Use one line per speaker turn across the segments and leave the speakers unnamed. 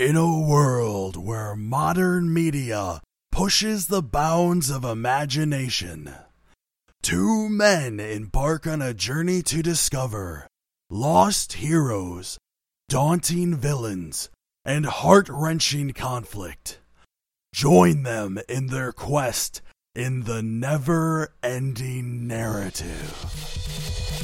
In a world where modern media pushes the bounds of imagination, two men embark on a journey to discover lost heroes, daunting villains, and heart wrenching conflict. Join them in their quest in the never ending narrative.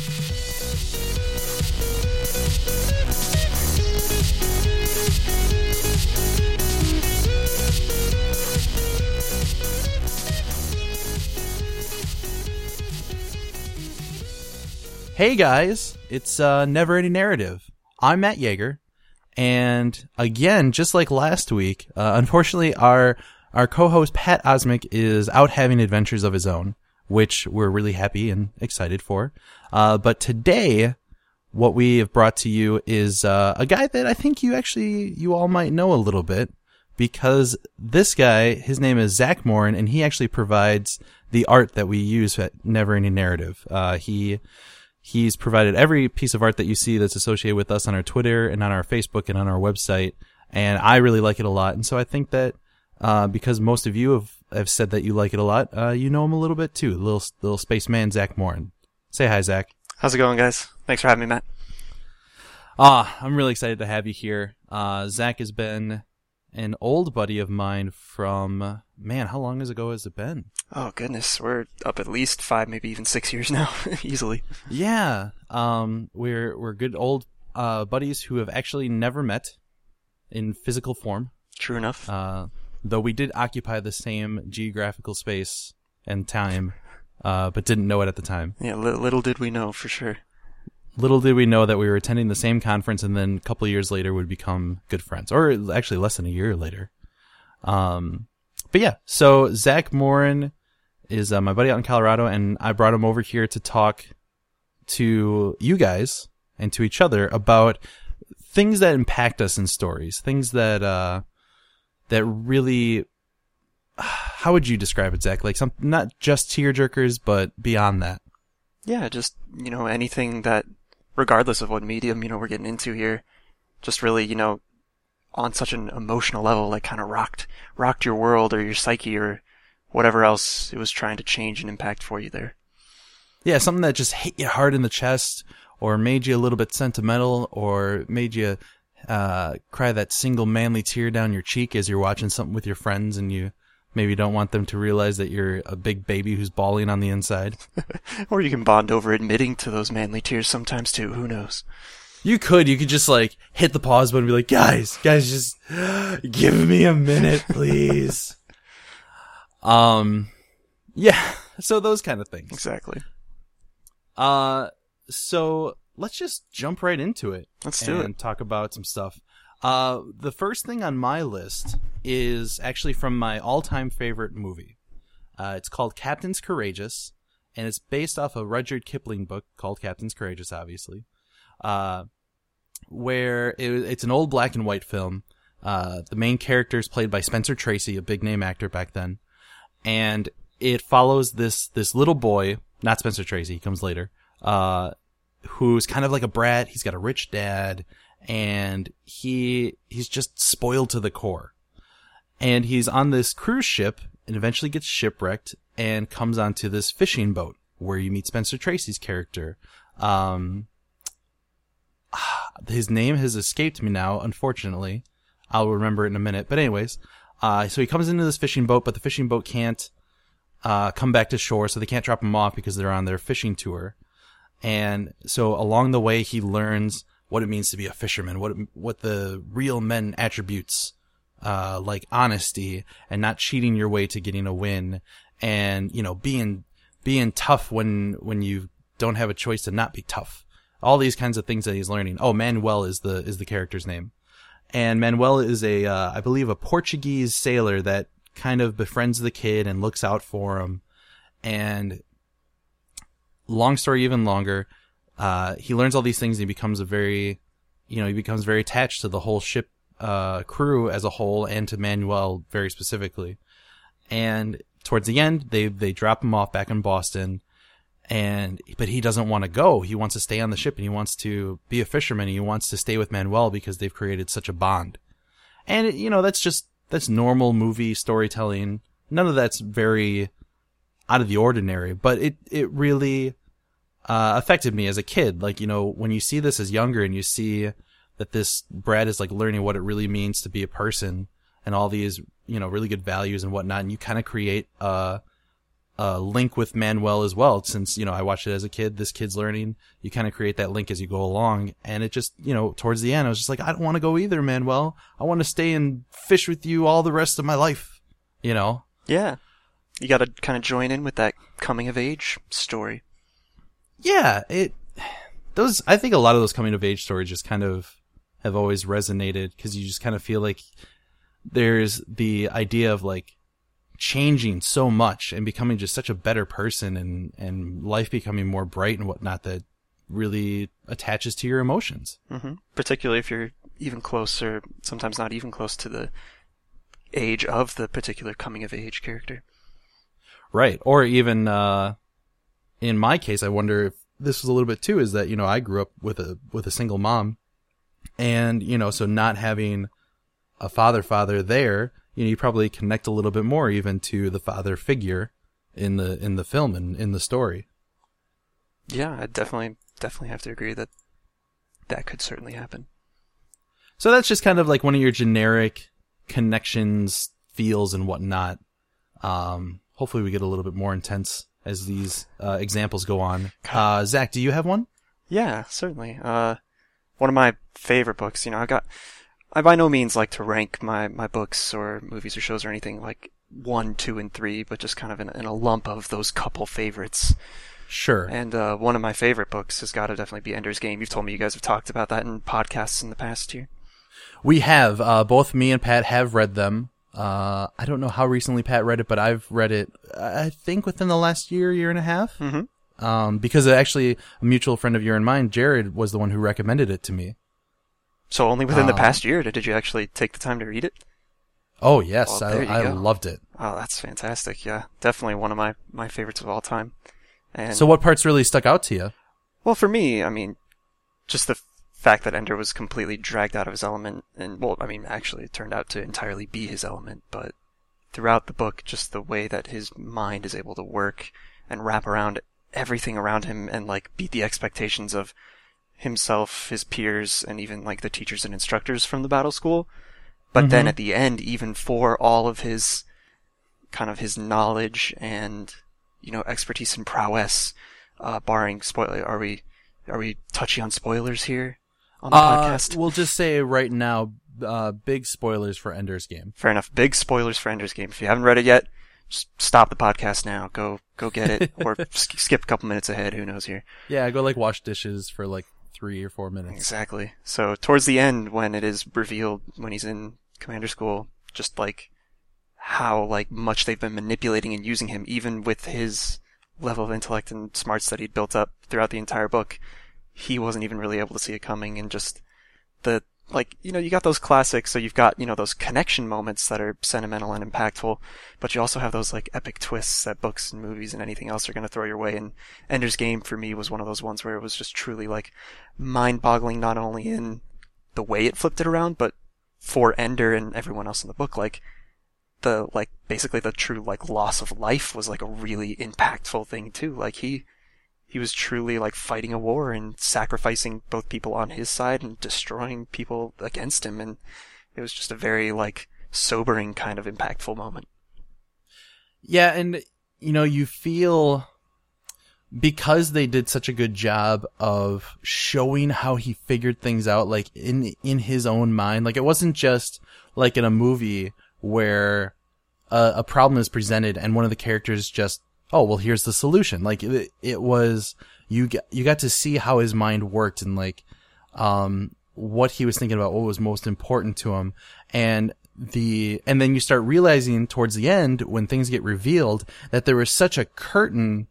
Hey guys, it's uh, Never Ending Narrative. I'm Matt Yeager, and again, just like last week, uh, unfortunately, our our co-host Pat Osmic is out having adventures of his own, which we're really happy and excited for. Uh, but today, what we have brought to you is uh, a guy that I think you actually you all might know a little bit because this guy, his name is Zach Morin, and he actually provides the art that we use at Never Ending Narrative. Uh, he He's provided every piece of art that you see that's associated with us on our Twitter and on our Facebook and on our website. And I really like it a lot. And so I think that, uh, because most of you have, have said that you like it a lot, uh, you know him a little bit too. Little, little spaceman Zach Morin. Say hi, Zach.
How's it going, guys? Thanks for having me, Matt.
Ah, I'm really excited to have you here. Uh, Zach has been an old buddy of mine from, man, how long ago has it been?
Oh goodness, we're up at least five, maybe even six years now, easily.
Yeah, um, we're we're good old uh, buddies who have actually never met in physical form.
True enough.
Uh, though we did occupy the same geographical space and time, uh, but didn't know it at the time.
Yeah, li- little did we know for sure.
Little did we know that we were attending the same conference, and then a couple years later would become good friends, or actually less than a year later. Um, but yeah, so Zach Morin is uh, my buddy out in Colorado, and I brought him over here to talk to you guys and to each other about things that impact us in stories, things that uh, that really. How would you describe it, Zach? Like some, not just tearjerkers, but beyond that.
Yeah, just you know anything that, regardless of what medium you know we're getting into here, just really you know, on such an emotional level, like kind of rocked rocked your world or your psyche or whatever else it was trying to change and impact for you there.
Yeah, something that just hit you hard in the chest, or made you a little bit sentimental, or made you uh, cry that single manly tear down your cheek as you're watching something with your friends, and you maybe don't want them to realize that you're a big baby who's bawling on the inside.
or you can bond over admitting to those manly tears sometimes too. Who knows?
You could, you could just like hit the pause button and be like, guys, guys, just give me a minute, please. Um, yeah. So those kind of things.
Exactly.
Uh, so let's just jump right into it.
Let's do it.
and talk about some stuff. Uh, the first thing on my list is actually from my all-time favorite movie. Uh, it's called Captains Courageous, and it's based off a Rudyard Kipling book called Captains Courageous, obviously. Uh, where it, it's an old black and white film. Uh, the main character is played by Spencer Tracy, a big name actor back then and it follows this this little boy, not Spencer Tracy, he comes later, uh, who's kind of like a brat. He's got a rich dad, and he he's just spoiled to the core. And he's on this cruise ship, and eventually gets shipwrecked, and comes onto this fishing boat where you meet Spencer Tracy's character. Um, his name has escaped me now, unfortunately. I'll remember it in a minute. But anyways, uh, so he comes into this fishing boat, but the fishing boat can't uh, come back to shore, so they can't drop him off because they're on their fishing tour. And so along the way, he learns what it means to be a fisherman, what what the real men attributes, uh, like honesty and not cheating your way to getting a win, and you know being being tough when when you don't have a choice to not be tough. All these kinds of things that he's learning. Oh, Manuel is the is the character's name and Manuel is a, uh, I believe, a Portuguese sailor that kind of befriends the kid and looks out for him. And long story, even longer, uh, he learns all these things and he becomes a very, you know, he becomes very attached to the whole ship uh, crew as a whole and to Manuel very specifically. And towards the end, they they drop him off back in Boston, and but he doesn't want to go. He wants to stay on the ship and he wants to be a fisherman. he wants to stay with Manuel because they've created such a bond. and it, you know that's just that's normal movie storytelling. None of that's very out of the ordinary, but it it really uh, affected me as a kid. Like you know when you see this as younger and you see that this Brad is like learning what it really means to be a person and all these you know really good values and whatnot, and you kind of create a a link with Manuel as well. Since you know I watched it as a kid, this kid's learning. You kind of create that link as you go along, and it just you know towards the end, I was just like, I don't want to go either, Manuel. I want to stay and fish with you all the rest of my life. You know.
Yeah. You gotta kind of join in with that coming of age story.
Yeah, it those I think a lot of those coming of age stories just kind of have always resonated because you just kind of feel like there's the idea of like changing so much and becoming just such a better person and and life becoming more bright and whatnot that really attaches to your emotions.
hmm Particularly if you're even close or sometimes not even close to the age of the particular coming of age character.
Right. Or even uh in my case I wonder if this was a little bit too is that you know I grew up with a with a single mom and you know so not having a father father there you know you probably connect a little bit more even to the father figure in the in the film and in the story.
Yeah, I definitely definitely have to agree that that could certainly happen.
So that's just kind of like one of your generic connections, feels, and whatnot. Um, hopefully, we get a little bit more intense as these uh, examples go on. Uh, Zach, do you have one?
Yeah, certainly. Uh, one of my favorite books. You know, I got. I by no means like to rank my my books or movies or shows or anything like one, two, and three, but just kind of in, in a lump of those couple favorites.
Sure.
And uh, one of my favorite books has got to definitely be Ender's Game. You've told me you guys have talked about that in podcasts in the past year.
We have. Uh, both me and Pat have read them. Uh, I don't know how recently Pat read it, but I've read it, I think within the last year, year and a half.
Mm-hmm.
Um, because actually a mutual friend of yours and mine, Jared, was the one who recommended it to me.
So only within the
Um,
past year did you actually take the time to read it?
Oh yes,
you
I, I loved it.
Oh, that's fantastic. Yeah, definitely one of my, my favorites of all time. And
So what parts really stuck out to you?
Well, for me, I mean, just the fact that Ender was completely dragged out of his element, and well, I mean, actually, it turned out to entirely be his element, but throughout the book, just the way that his mind is able to work and wrap around everything around him and like beat the expectations of himself, his peers, and even like the teachers and instructors from the battle school. But then
Mhm.
at the end, even for all of his kind of his knowledge and you know expertise and prowess, uh, barring spoiler, are we are we touchy on spoilers here on the
Uh,
podcast?
we'll just say right now, uh, big spoilers for Ender's Game.
Fair enough. Big spoilers for Ender's Game. If you haven't read it yet, just stop the podcast now. Go go get it, or sk- skip a couple minutes ahead. Who knows here?
Yeah, go like wash dishes for like three or four minutes.
Exactly. So towards the end, when it is revealed when he's in commander school, just like how like much they've been manipulating and using him, even with his level of intellect and smarts that he'd built up throughout the entire book, he wasn't even really able to see it coming, and just the like you know you got those classics, so you've got you know those connection moments that are sentimental and impactful, but you also have those like epic twists that books and movies and anything else are going to throw your way. And Ender's Game for me was one of those ones where it was just truly like mind-boggling, not only in the way it flipped it around, but for Ender and everyone else in the book, like the like basically the true like loss of life was like a really impactful thing too. Like he he was truly like fighting a war and sacrificing both people on his side and destroying people against him and it was just a very like sobering kind of impactful moment.
Yeah, and you know, you feel because they did such a good job of showing how he figured things out like in in his own mind. Like it wasn't just like in a movie where a, a problem is presented and one of the characters just oh well here's the solution. Like it, it was you get you got to see how his mind worked and like um what he was thinking about what was most important to him and the and then you start realizing towards the end when things get revealed that there was such a curtain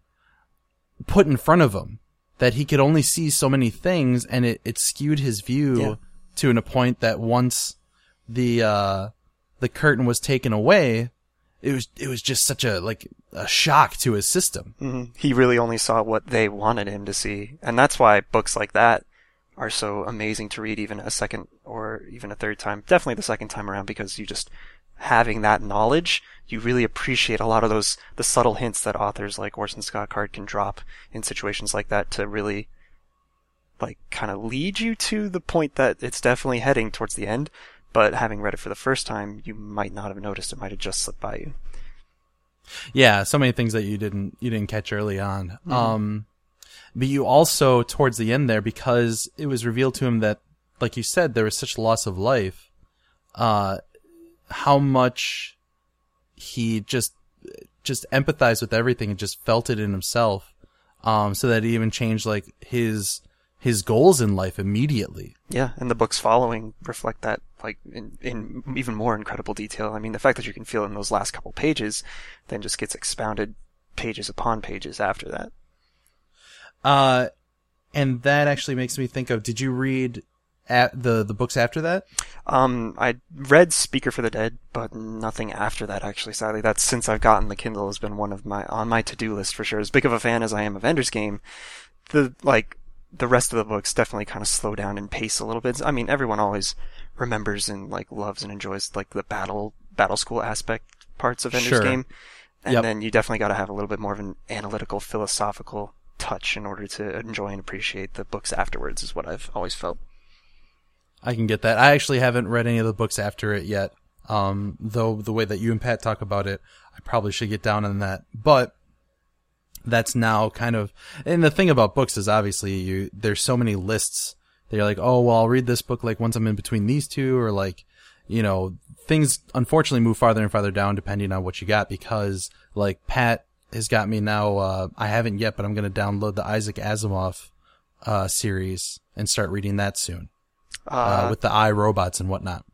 put in front of him that he could only see so many things and it, it skewed his view
Yeah.
to an, a point that once the uh the curtain was taken away it was it was just such a like a shock to his system
hmm He really only saw what they wanted him to see, and that's why books like that are so amazing to read even a second or even a third time. Definitely the second time around because you just having that knowledge, you really appreciate a lot of those the subtle hints that authors like Orson Scott Card can drop in situations like that to really like kind of lead you to the point that it's definitely heading towards the end. But having read it for the first time, you might not have noticed. It might have just slipped by you.
Yeah, so many things that you didn't you didn't catch early on. Um, but you also towards the end there because it was revealed to him that, like you said, there was such loss of life. Uh, how much he just just empathized with everything and just felt it in himself. Um, so that he even changed like his his goals in life immediately.
Yeah, and the books following reflect that like in, in even more incredible detail. I mean, the fact that you can feel it in those last couple pages then just gets expounded pages upon pages after that.
Uh, and that actually makes me think of. Did you read at the the books after that?
Um, I read Speaker for the Dead, but nothing after that. Actually, sadly, that's since I've gotten the Kindle has been one of my on my to do list for sure. As big of a fan as I am of Ender's Game, the like the rest of the books definitely kind of slow down and pace a little bit. I mean, everyone always remembers and like loves and enjoys like the battle battle school aspect parts of Ender's
Sure.
Game, and
Yep.
then you definitely got to have a little bit more of an analytical, philosophical touch in order to enjoy and appreciate the books afterwards. Is what I've always felt.
I can get that. I actually haven't read any of the books after it yet. Um, though the way that you and Pat talk about it, I probably should get down on that. But that's now kind of, and the thing about books is obviously you, there's so many lists that you're like, oh, well, I'll read this book like once I'm in between these two or like, you know, things unfortunately move farther and farther down depending on what you got because like Pat has got me now, uh, I haven't yet, but I'm going to download the Isaac Asimov, uh, series and start reading that soon uh, with the i robots and whatnot.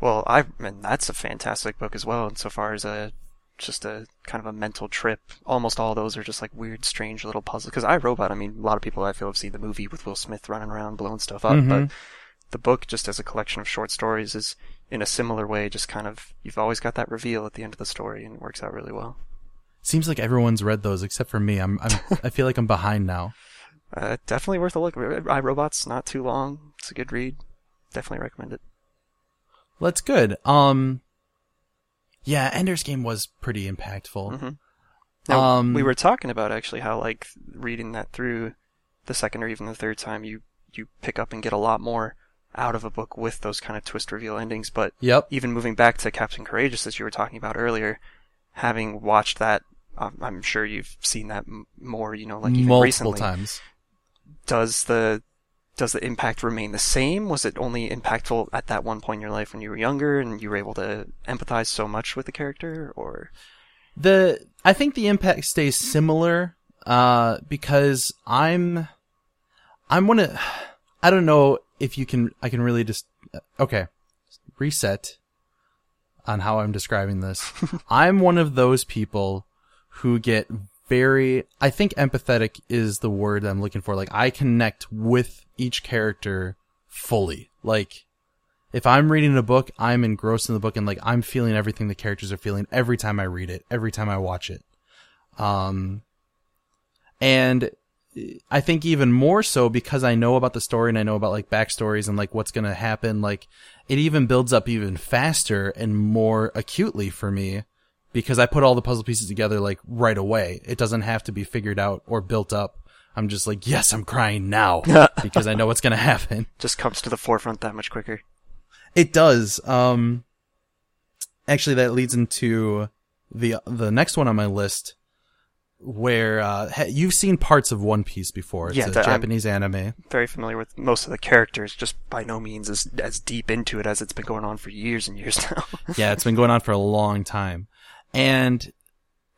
Well, I and that's a fantastic book as well. Insofar as a just a kind of a mental trip. Almost all those are just like weird, strange little puzzles. Because I Robot, I mean, a lot of people I feel have seen the movie with Will Smith running around blowing stuff up,
Mhm.
but the book, just as a collection of short stories, is in a similar way. Just kind of you've always got that reveal at the end of the story, and it works out really well.
Seems like everyone's read those except for me. I'm, I'm I feel like I'm behind now.
Uh, definitely worth a look. I Robot's not too long. It's a good read. Definitely recommend it.
Well, that's good. Um, yeah, Ender's Game was pretty impactful.
Mhm. Now,
Um,
we were talking about actually how like reading that through the second or even the third time, you you pick up and get a lot more out of a book with those kind of twist reveal endings. But
Yep.
even moving back to Captain Courageous, as you were talking about earlier, having watched that, I'm sure you've seen that m- more. You know, like even
Multiple
recently.
times.
Does the does the impact remain the same? Was it only impactful at that one point in your life when you were younger and you were able to empathize so much with the character, or
The I think the impact stays similar uh because I'm I'm one of I don't know if you can I can really just okay reset on how I'm describing this. I'm one of those people who get very I think empathetic is the word I'm looking for. Like I connect with each character fully. Like if I'm reading a book, I'm engrossed in the book and like I'm feeling everything the characters are feeling every time I read it, every time I watch it. Um, and I think even more so because I know about the story and I know about like backstories and like what's going to happen. Like it even builds up even faster and more acutely for me because I put all the puzzle pieces together like right away. It doesn't have to be figured out or built up. I'm just like, yes, I'm crying now because I know what's going to happen.
just comes to the forefront that much quicker?
It does. Um, actually, that leads into the the next one on my list, where uh, you've seen parts of One Piece before. It's
Yeah,
a
that- I'm-
Japanese anime.
very familiar with most of the characters, just by no means as as deep into it as it's been going on for years and years now.
yeah, it's been going on for a long time, and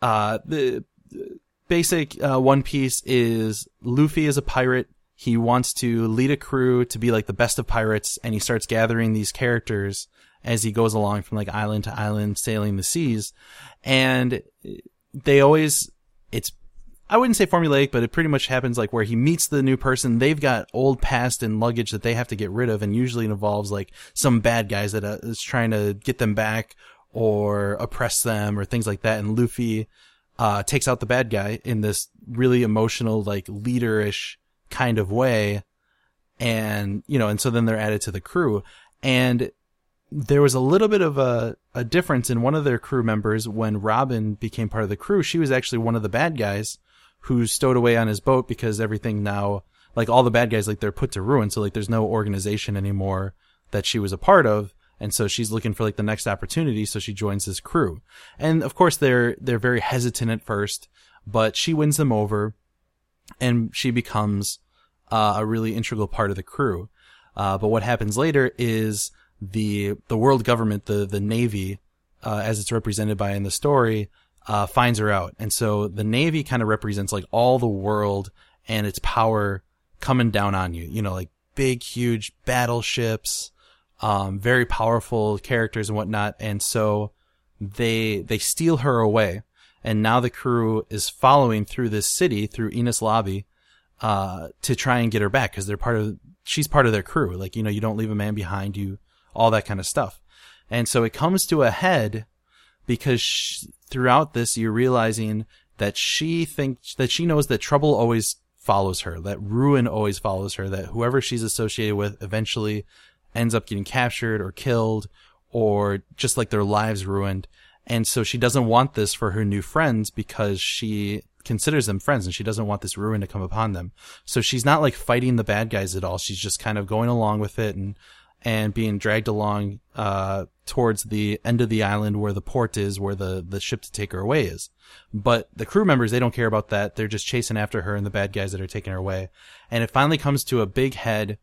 uh, the the basic uh, One Piece is Luffy is a pirate. He wants to lead a crew to be like the best of pirates, and he starts gathering these characters as he goes along from like island to island, sailing the seas, and they always it's I wouldn't say formulaic, but it pretty much happens like where he meets the new person. They've got old past and luggage that they have to get rid of, and usually it involves like some bad guys that uh, is trying to get them back or oppress them or things like that. And Luffy uh, takes out the bad guy in this really emotional, like leaderish kind of way, and you know, and so then they're added to the crew, and there was a little bit of a, a difference in one of their crew members when Robin became part of the crew. She was actually one of the bad guys who stowed away on his boat because everything now, like all the bad guys, like they're put to ruin. So like there's no organization anymore that she was a part of. And so she's looking for like the next opportunity. So she joins this crew. And of course they're, they're very hesitant at first, but she wins them over and she becomes uh, a really integral part of the crew. Uh, but what happens later is the the world government, the the navy, uh, as it's represented by in the story, uh, finds her out, and so the navy kind of represents like all the world and its power coming down on you. You know, like big, huge battleships, um, very powerful characters and whatnot, and so they they steal her away, and now the crew is following through this city through Enies Lobby, uh, to try and get her back because they're part of she's part of their crew. Like you know, you don't leave a man behind. You all that kind of stuff. And so it comes to a head because sh- throughout this, you're realizing that she thinks that she knows that trouble always follows her, that ruin always follows her, that whoever she's associated with eventually ends up getting captured or killed or just like their lives ruined. And so she doesn't want this for her new friends because she considers them friends and she doesn't want this ruin to come upon them. So she's not like fighting the bad guys at all. She's just kind of going along with it and and being dragged along uh, towards the end of the island where the port is, where the the ship to take her away is. But the crew members they don't care about that. They're just chasing after her and the bad guys that are taking her away. And it finally comes to a big head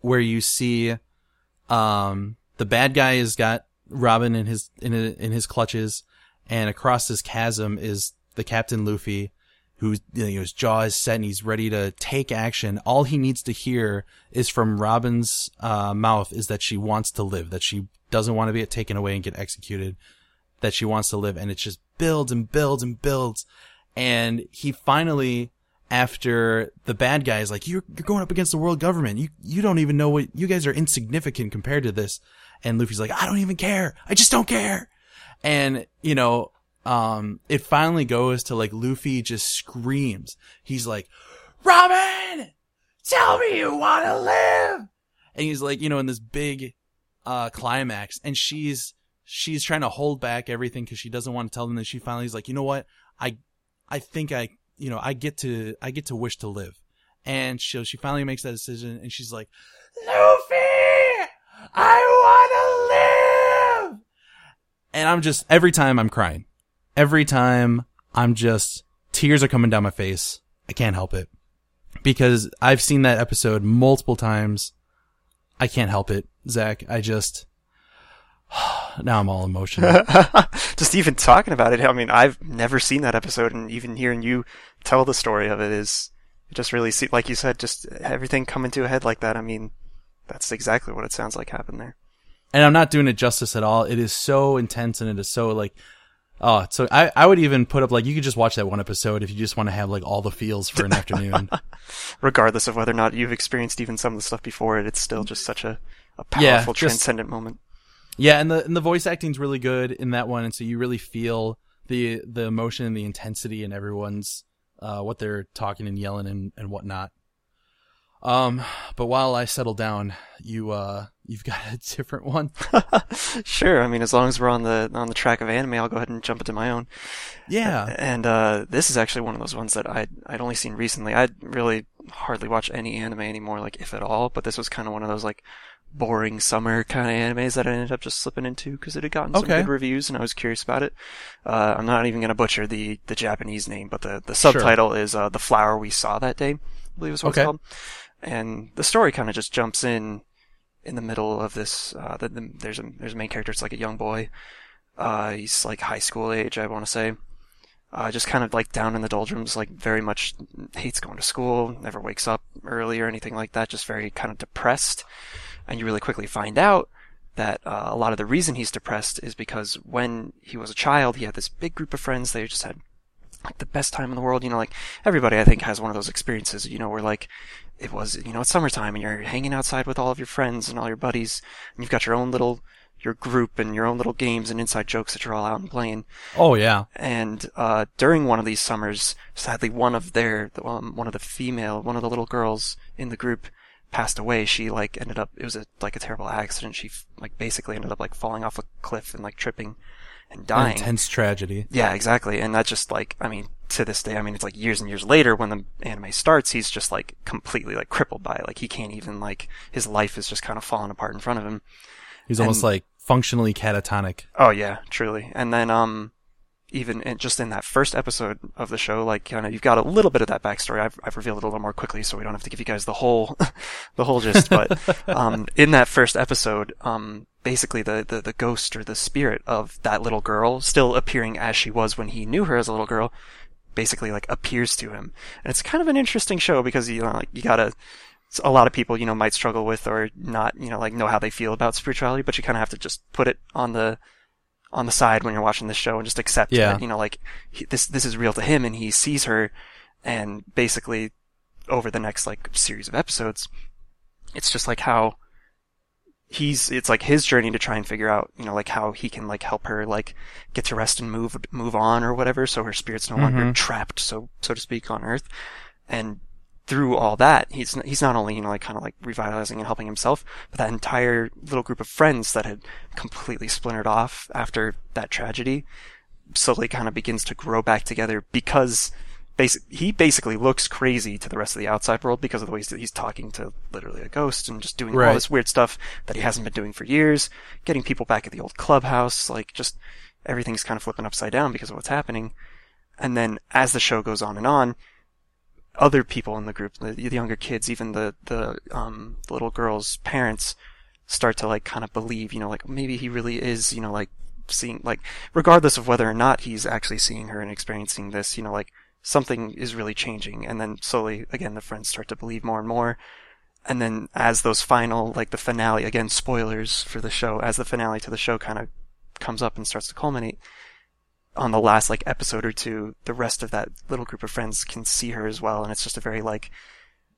where you see um, the bad guy has got Robin in his in in his clutches, and across this chasm is the Captain Luffy who's you know, his jaw is set and he's ready to take action. All he needs to hear is from Robin's uh, mouth is that she wants to live, that she doesn't want to be taken away and get executed, that she wants to live, and it just builds and builds and builds, and he finally. After the bad guys like, you're, you're going up against the world government. You, you don't even know what, you guys are insignificant compared to this. And Luffy's like, I don't even care. I just don't care. And, you know, um, it finally goes to like Luffy just screams. He's like, Robin, tell me you want to live. And he's like, you know, in this big, uh, climax and she's, she's trying to hold back everything because she doesn't want to tell them that she finally is like, you know what? I, I think I, you know, I get to, I get to wish to live. And she, she finally makes that decision and she's like, Luffy, I want to live. And I'm just, every time I'm crying every time I'm just tears are coming down my face. I can't help it because I've seen that episode multiple times. I can't help it, Zach. I just now I'm all emotional.
just even talking about it. I mean, I've never seen that episode, and even hearing you tell the story of it is it just really see, like you said, just everything coming to a head like that. I mean, that's exactly what it sounds like happened there.
And I'm not doing it justice at all. It is so intense, and it is so like Oh, so I, I would even put up like you could just watch that one episode if you just want to have like all the feels for an afternoon.
Regardless of whether or not you've experienced even some of the stuff before it, it's still just such a, a powerful, yeah, just, transcendent moment.
Yeah, and the and the voice acting's really good in that one, and so you really feel the the emotion and the intensity in everyone's uh, what they're talking and yelling and, and whatnot. Um, but while I settle down, you uh, you've got a different one.
sure. I mean, as long as we're on the on the track of anime, I'll go ahead and jump into my own.
Yeah.
And uh, this is actually one of those ones that I'd I'd only seen recently. I'd really hardly watch any anime anymore, like if at all. But this was kind of one of those like boring summer kind of animes that I ended up just slipping into because it had gotten some good reviews and I was curious about it. Uh, I'm not even gonna butcher the the Japanese name, but the the subtitle sure. is uh, "The Flower We Saw That Day." I believe is what okay. it's called and the story kind of just jumps in in the middle of this. Uh, the, the, there's a there's a main character. It's like a young boy. Uh, he's like high school age, I want to say. Uh, just kind of like down in the doldrums, like very much hates going to school, never wakes up early or anything like that. Just very kind of depressed. And you really quickly find out that uh, a lot of the reason he's depressed is because when he was a child, he had this big group of friends. They just had like the best time in the world. You know, like everybody I think has one of those experiences, you know, where like it was, you know, it's summertime and you're hanging outside with all of your friends and all your buddies and you've got your own little, your group and your own little games and inside jokes that you're all out and playing.
Oh yeah.
And, uh, during one of these summers, sadly one of their, um, one of the female, one of the little girls in the group passed away. She like ended up it was a like a terrible accident. She like basically ended up like falling off a cliff and like tripping and
An
dying.
intense tragedy.
Yeah, exactly. And that just like, I mean, to this day, I mean, it's like years and years later when the anime starts, he's just like completely like crippled by it. Like he can't even like, his life is just kind of falling apart in front of him.
He's almost like functionally catatonic.
Oh yeah, truly. And then, um, even in, just in that first episode of the show, like you know, you've got a little bit of that backstory. I've, I've revealed it a little more quickly, so we don't have to give you guys the whole, the whole gist. But um, in that first episode, um, basically the, the the ghost or the spirit of that little girl, still appearing as she was when he knew her as a little girl, basically like appears to him. And it's kind of an interesting show because you know, like you gotta. A lot of people, you know, might struggle with or not, you know, like know how they feel about spirituality, but you kind of have to just put it on the on the side when you're watching this show and just accept
Yeah.
that, you know, like he, this this is real to him and he sees her and basically over the next like series of episodes it's just like how he's it's like his journey to try and figure out, you know, like how he can like help her like get to rest and move move on or whatever so her spirit's no longer
Mhm.
trapped so so to speak on earth and through all that, he's he's not only you know like kind of like revitalizing and helping himself, but that entire little group of friends that had completely splintered off after that tragedy slowly kind of begins to grow back together because basic, he basically looks crazy to the rest of the outside world because of the ways that he's talking to literally a ghost and just doing all this weird stuff that he hasn't been doing for years, getting people back at the old clubhouse, like just everything's kind of flipping upside down because of what's happening. And then as the show goes on and on, other people in the group, the, the younger kids, even the the um the little girl's parents, start to like kind of believe, you know, like maybe he really is, you know, like seeing like regardless of whether or not he's actually seeing her and experiencing this, you know, like something is really changing. And then slowly, again, the friends start to believe more and more. And then as those final, like the finale, again, spoilers for the show, as the finale to the show kind of comes up and starts to culminate, on the last like episode or two, the rest of that little group of friends can see her as well, and it's just a very like,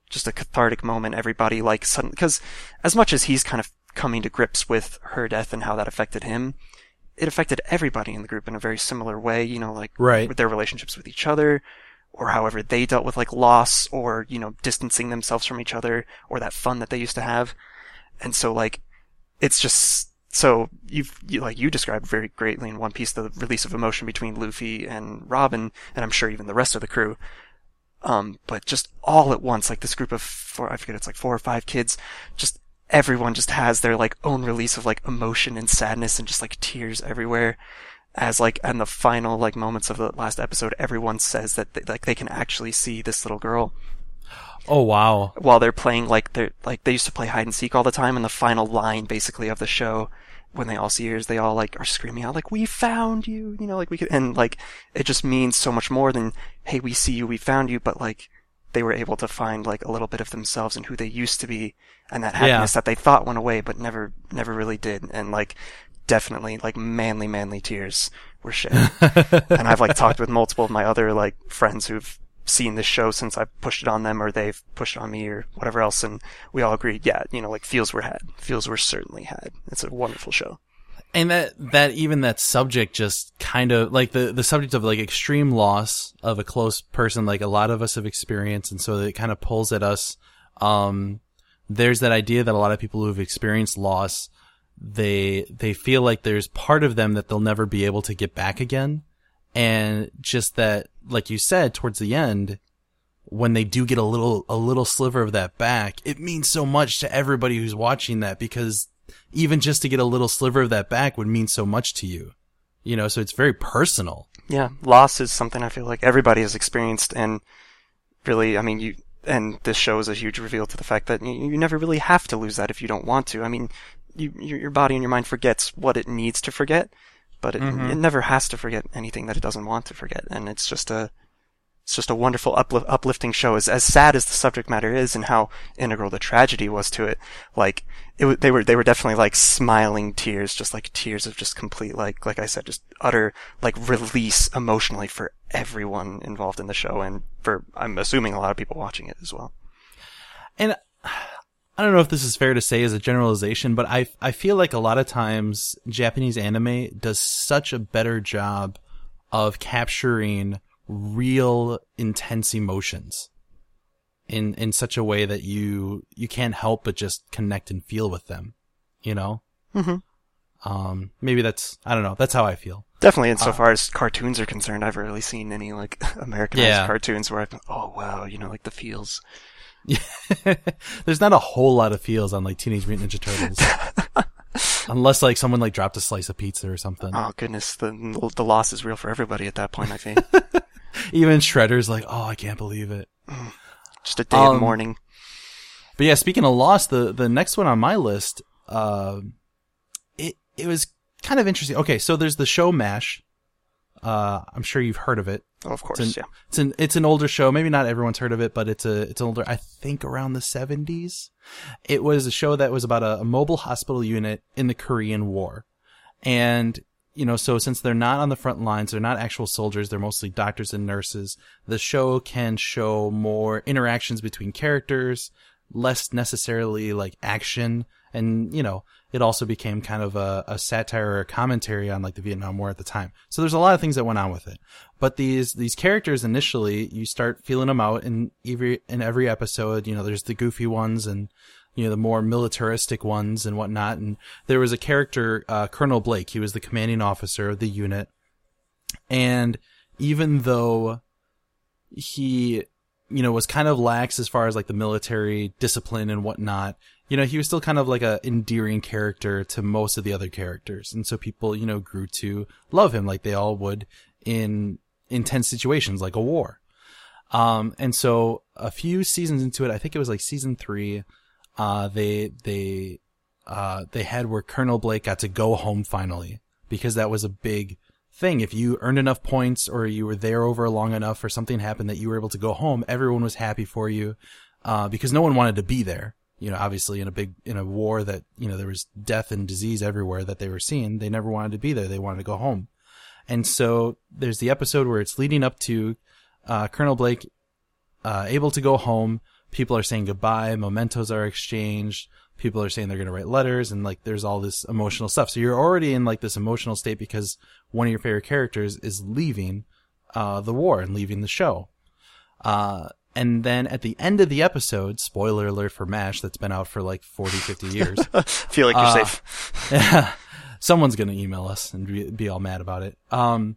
just a cathartic moment. Everybody like sudden because as much as he's kind of coming to grips with her death and how that affected him, it affected everybody in the group in a very similar way. You know, like
Right.
with their relationships with each other, or however they dealt with like loss, or you know, distancing themselves from each other, or that fun that they used to have. And so like, it's just so you've you, like you described very greatly in One Piece the release of emotion between Luffy and Robin, and I'm sure even the rest of the crew. Um, but just all at once, like this group of four, I forget it's like four or five kids, just everyone just has their like own release of like emotion and sadness and just like tears everywhere. As like in the final like moments of the last episode, everyone says that they, like they can actually see this little girl
Oh wow.
while they're playing like they're like they used to play hide and seek all the time and the final line basically of the show when they all see is they all like are screaming out like we found you you know like we could and like it just means so much more than hey we see you we found you but like they were able to find like a little bit of themselves and who they used to be and that happiness that they thought went away but never never really did and like definitely like manly manly tears were shed and I've like talked with multiple of my other like friends who've seen this show since I've pushed it on them or they've pushed it on me or whatever else and we all agreed, yeah, you know, like feels were had. Feels were certainly had. It's a wonderful show.
And that that even that subject just kind of like the the subject of like extreme loss of a close person like a lot of us have experienced and so it kind of pulls at us um there's that idea that a lot of people who've experienced loss they they feel like there's part of them that they'll never be able to get back again and just that like you said towards the end when they do get a little a little sliver of that back it means so much to everybody who's watching that because even just to get a little sliver of that back would mean so much to you. You know so it's very personal.
Yeah, loss is something I feel like everybody has experienced and really, I mean, you, and this show is a huge reveal to the fact that you, you never really have to lose that if you don't want to. I mean, you, your your body and your mind forgets what it needs to forget, but it,
Mhm.
it never has to forget anything that it doesn't want to forget. And it's just a, it's just a wonderful upli- uplifting show. As as sad as the subject matter is, and how integral the tragedy was to it, like it, they were they were definitely like smiling tears, just like tears of just complete like like I said, just utter like release emotionally for everyone involved in the show, and for I'm assuming a lot of people watching it as well.
and I don't know if this is fair to say as a generalization, but I I feel like a lot of times Japanese anime does such a better job of capturing real intense emotions. in in such a way that you you can't help but just connect and feel with them. You know.
Mm-hmm.
Um, maybe that's I don't know. That's how I feel.
Definitely, insofar as cartoons are concerned, I've rarely seen any like Americanized
Yeah.
cartoons where I've been, oh wow, you know, like the feels.
There's not a whole lot of feels on like Teenage Mutant Ninja Turtles. Unless like someone like dropped a slice of pizza or something.
Oh goodness, the the loss is real for everybody at that point. I think
Even Shredder's like, oh, I can't believe it.
just a day
Um,
of mourning.
But yeah, speaking of loss, the the next one on my list, uh, it it was kind of interesting. Okay, so there's the show Mash. Uh, I'm sure you've heard of it.
Oh, of course,
It's an,
yeah.
it's an it's an older show. Maybe not everyone's heard of it, but it's a it's an older. I think around the 70s. It was a show that was about a, a mobile hospital unit in the Korean War, and you know, so since they're not on the front lines, they're not actual soldiers. They're mostly doctors and nurses. The show can show more interactions between characters, less necessarily like action, and you know, it also became kind of a, a satire or a commentary on like the Vietnam War at the time. So there's a lot of things that went on with it. But these these characters initially, you start feeling them out in every in every episode. You know, there's the goofy ones and you know the more militaristic ones and whatnot. And there was a character, uh, Colonel Blake. He was the commanding officer of the unit, and even though he you know was kind of lax as far as like the military discipline and whatnot. You know he was still kind of like a endearing character to most of the other characters. And so people you know grew to love him like they all would in intense situations like a war. Um and so a few seasons into it i think it was like season 3 uh they they uh they had where colonel blake got to go home finally because that was a big thing. If you earned enough points or you were there over long enough or something happened that you were able to go home, everyone was happy for you, uh, because no one wanted to be there. You know, obviously in a big, in a war that, you know, there was death and disease everywhere that they were seeing. They never wanted to be there. They wanted to go home. And so there's the episode where it's leading up to, uh, Colonel Blake, uh, able to go home. People are saying goodbye. Mementos are exchanged. People are saying they're going to write letters and like there's all this emotional stuff. So you're already in like this emotional state because one of your favorite characters is leaving, uh, the war and leaving the show. Uh, and then at the end of the episode, spoiler alert for MASH that's been out for like 40, 50 years.
Feel like you're
uh,
safe.
someone's going to email us and be, be all mad about it. Um,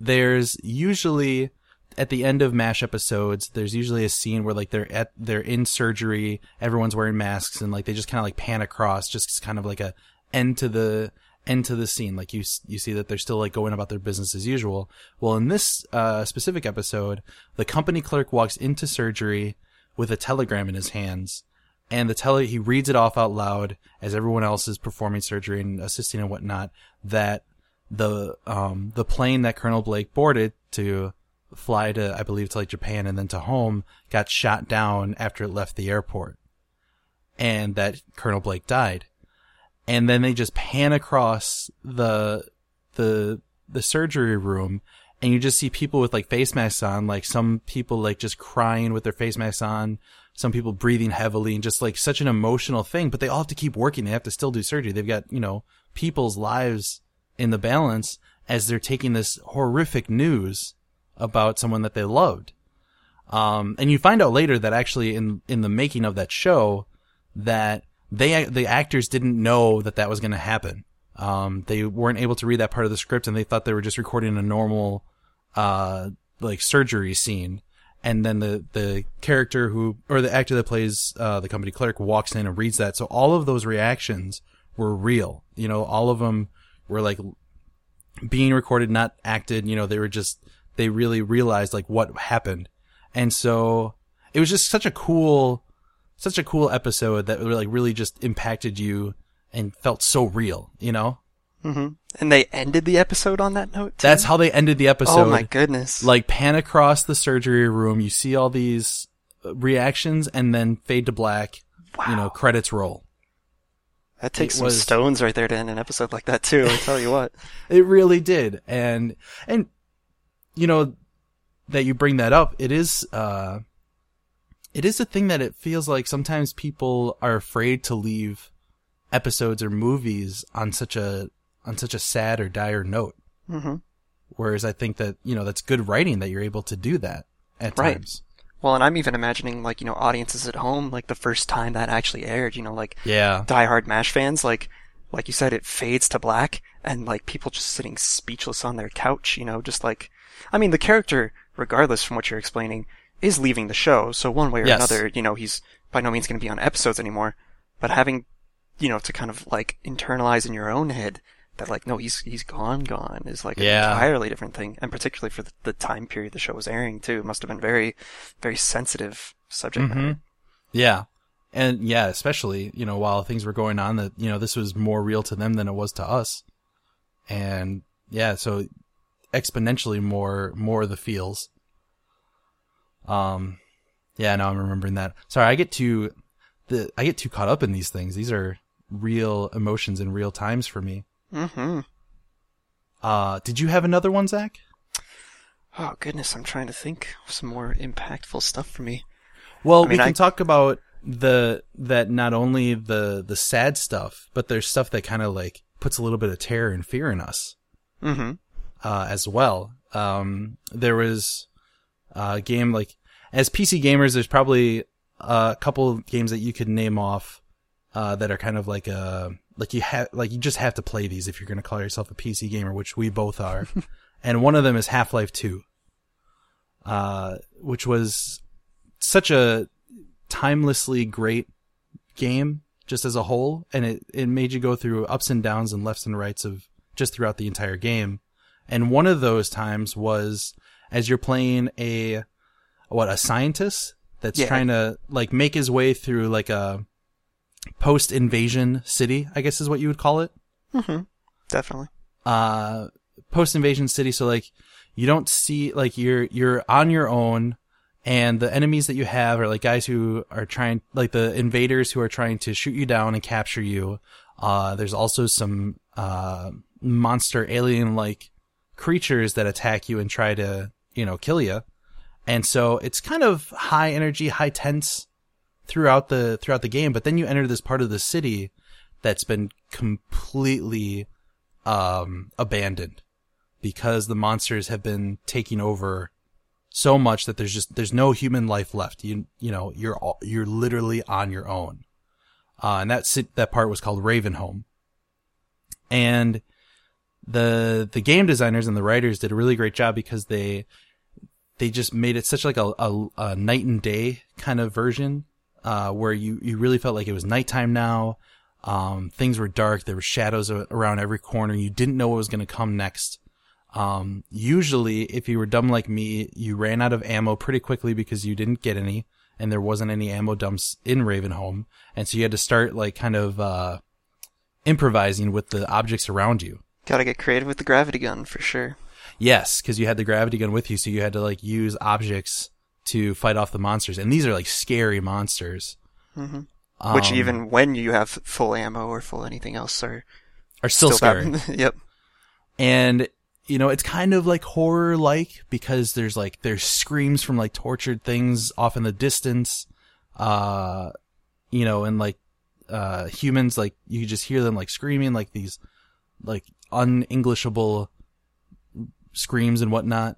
there's usually at the end of mash episodes there's usually a scene where like they're at they're in surgery everyone's wearing masks and like they just kind of like pan across just kind of like a end to the end to the scene. Like you you see that they're still like going about their business as usual. Well in this uh specific episode the company clerk walks into surgery with a telegram in his hands and the tele he reads it off out loud as everyone else is performing surgery and assisting and whatnot that the um the plane that Colonel Blake boarded to fly to I believe to like Japan and then to home got shot down after it left the airport. And that Colonel Blake died. And then they just pan across the the the surgery room and you just see people with like face masks on like some people like just crying with their face masks on some people breathing heavily and just like such an emotional thing but they all have to keep working. They have to still do surgery. They've got you know people's lives in the balance as they're taking this horrific news about someone that they loved um, and you find out later that actually in in the making of that show that they the actors didn't know that that was going to happen. Um, they weren't able to read that part of the script, and they thought they were just recording a normal, uh, like surgery scene. And then the the character who or the actor that plays uh, the company clerk walks in and reads that. So all of those reactions were real. You know, all of them were like being recorded, not acted. You know, they were just they really realized like what happened, and so it was just such a cool, such a cool episode that like really just impacted you and felt so real. You know,
hmm And they ended the episode on that note. too?
that's how they ended the episode.
Oh my goodness!
Like pan across the surgery room, you see all these uh, reactions, and then fade to black. Wow. You know, credits roll.
that takes
it
some
was-
stones right there to end an episode like that too. I tell you what.
It really did. And, and, you know, that you bring that up, it is, uh, it is a thing that it feels like sometimes people are afraid to leave episodes or movies on such a, on such a sad or dire note.
hmm
Whereas I think that, you know, that's good writing that you're able to do that at
Right.
times.
Well, and I'm even imagining like you know audiences at home, like the first time that actually aired. You know, like
Yeah.
diehard Mash fans, like like you said, it fades to black, and like people just sitting speechless on their couch. You know, just like I mean, the character, regardless from what you're explaining, is leaving the show. So one way or
Yes.
another, you know, he's by no means going to be on episodes anymore. But having, you know, to kind of like internalize in your own head that like no, he's he's gone, gone is like
Yeah.
an entirely different thing, and particularly for the, the time period the show was airing too, it must have been very, very sensitive subject matter.
Mhm. Yeah. And yeah, especially, you know, while things were going on that, you know, this was more real to them than it was to us. And yeah, so exponentially more, more of the feels. Um, yeah, now I'm remembering that. Sorry, I get too, the, I get too caught up in these things. These are real emotions in real times for me.
Mm-hmm.
Uh, did you have another one, Zach?
Oh goodness, I'm trying to think of some more impactful stuff for me.
Well,
I mean,
we can
I-
talk about the that not only the the sad stuff, but there's stuff that kind of like puts a little bit of terror and fear in us
Mm-hmm.
Uh, as well. Um, there was a game like as PC gamers, there's probably a couple of games that you could name off uh, that are kind of like a like you have like you just have to play these if you're going to call yourself a PC gamer, which we both are. and one of them is Half Life Two, uh, which was such a timelessly great game just as a whole, and it it made you go through ups and downs and lefts and rights of just throughout the entire game. And one of those times was as you're playing a what a scientist that's
Yeah.
trying to like make his way through like a post invasion city, I guess is what you would call it.
Mm-hmm. Definitely.
Uh post invasion city so like you don't see like you're you're on your own and the enemies that you have are like guys who are trying like the invaders who are trying to shoot you down and capture you. Uh there's also some uh monster alien like creatures that attack you and try to, you know, kill you. And so it's kind of high energy, high tense throughout the throughout the game, but then you enter this part of the city that's been completely um abandoned because the monsters have been taking over so much that there's just there's no human life left. You you know, you're all, you're literally on your own. Uh and that that part was called Ravenholm. And the the game designers and the writers did a really great job because they they just made it such like a, a, a night and day kind of version uh, where you, you really felt like it was nighttime now. Um, things were dark. There were shadows around every corner. You didn't know what was going to come next. Um, usually, if you were dumb like me, you ran out of ammo pretty quickly because you didn't get any, and there wasn't any ammo dumps in Ravenholm, and so you had to start like kind of uh, improvising with the objects around you.
Gotta get creative with the gravity gun for sure.
Yes, because you had the gravity gun with you, so you had to like use objects to fight off the monsters, and these are like scary monsters.
hmm Which
Um,
even when you have full ammo or full anything else are
are still, scary.
bad. yep.
and you know it's kind of like horror like because there's like there's screams from like tortured things off in the distance uh you know and like uh humans like you just hear them like screaming like these like unenglishable screams and whatnot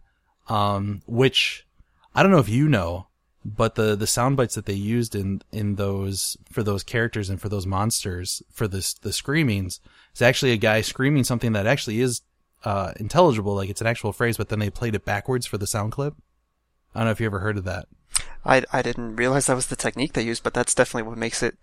um which i don't know if you know but the the sound bites that they used in in those for those characters and for those monsters for this the screamings is actually a guy screaming something that actually is uh intelligible like it's an actual phrase but then they played it backwards for the sound clip. I don't know if you ever heard of that.
I, I didn't realize that was the technique they used, but that's definitely what makes it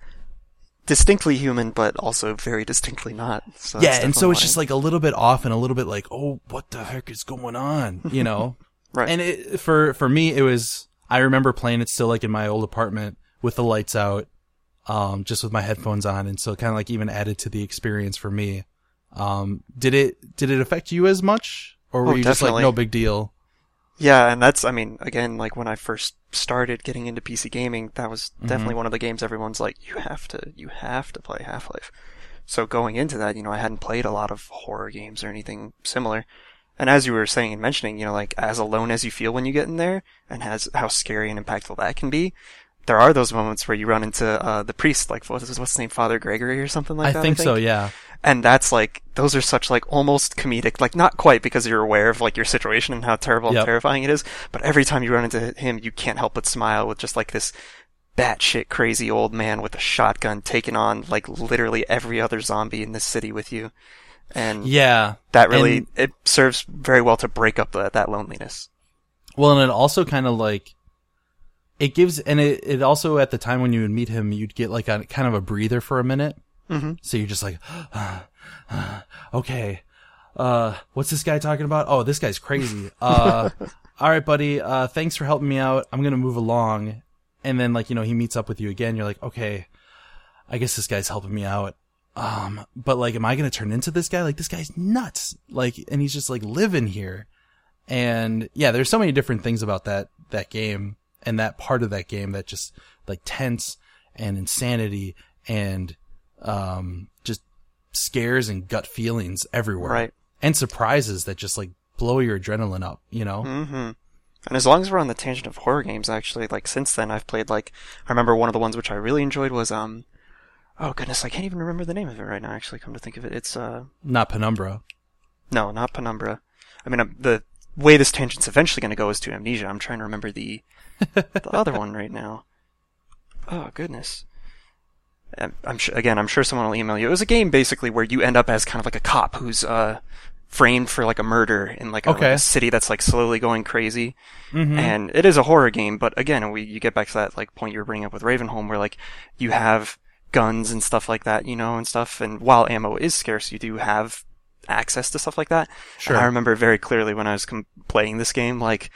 distinctly human, but also very distinctly not. So
yeah and so it's just like a little bit off and a little bit like oh what the heck is going on you know?
Right.
and it, for for me it was i remember playing it still like in my old apartment with the lights out um just with my headphones on and so kind of like even added to the experience for me. Um did it did it affect you as much? Or were
Oh,
you just like no big deal
Yeah, and that's, I mean, again, like when I first started getting into PC gaming, that was
Mm-hmm.
definitely one of the games everyone's like, you have to, you have to play Half-Life. So going into that, you know, I hadn't played a lot of horror games or anything similar. And as you were saying and mentioning, you know, like as alone as you feel when you get in there, and has how scary and impactful that can be, there are those moments where you run into uh, the priest, like what's his, what's his name, Father Gregory or something like that?
I
that.
think so. Yeah.
and that's like those are such like almost comedic like not quite because you're aware of like your situation and how terrible
Yep.
and terrifying it is but every time you run into him you can't help but smile with just like this batshit crazy old man with a shotgun taking on like literally every other zombie in this city with you and
Yeah.
that really
And-
it serves very well to break up the, that loneliness
Well, and it also kind of like it gives, and it, it also at the time when you would meet him, you'd get like a kind of a breather for a minute.
mm-hmm.
So you're just like, okay, uh, what's this guy talking about? Oh, this guy's crazy. Uh, all right, buddy. Uh, thanks for helping me out. I'm gonna move along. And then like you know he meets up with you again. You're like, okay, I guess this guy's helping me out. Um, but like, am I gonna turn into this guy? Like this guy's nuts. Like, and he's just like living here. And yeah, there's so many different things about that that game and that part of that game that just like tense and insanity and um just scares and gut feelings everywhere.
Right.
And surprises that just like blow your adrenaline up, you know?
Mm-hmm. And as long as we're on the tangent of horror games, actually, like since then, I've played like I remember one of the ones which I really enjoyed was um, oh goodness, I can't even remember the name of it right now. Actually, come to think of it, it's uh,
Not Penumbra.
no, not Penumbra. I mean, um, the way this tangent's eventually going to go is to Amnesia. I'm trying to remember the the other one right now. Oh goodness. Um, I'm sure again. I'm sure someone will email you. It was a game basically where you end up as kind of like a cop who's uh framed for like a murder in like a, like a city that's like slowly going crazy.
Mm-hmm.
And it is a horror game, but again, we you get back to that like point you were bringing up with Ravenholm, where like you have guns and stuff like that, you know, and stuff. And while ammo is scarce, you do have access to stuff like that.
Sure.
And I remember very clearly when I was com- playing this game, like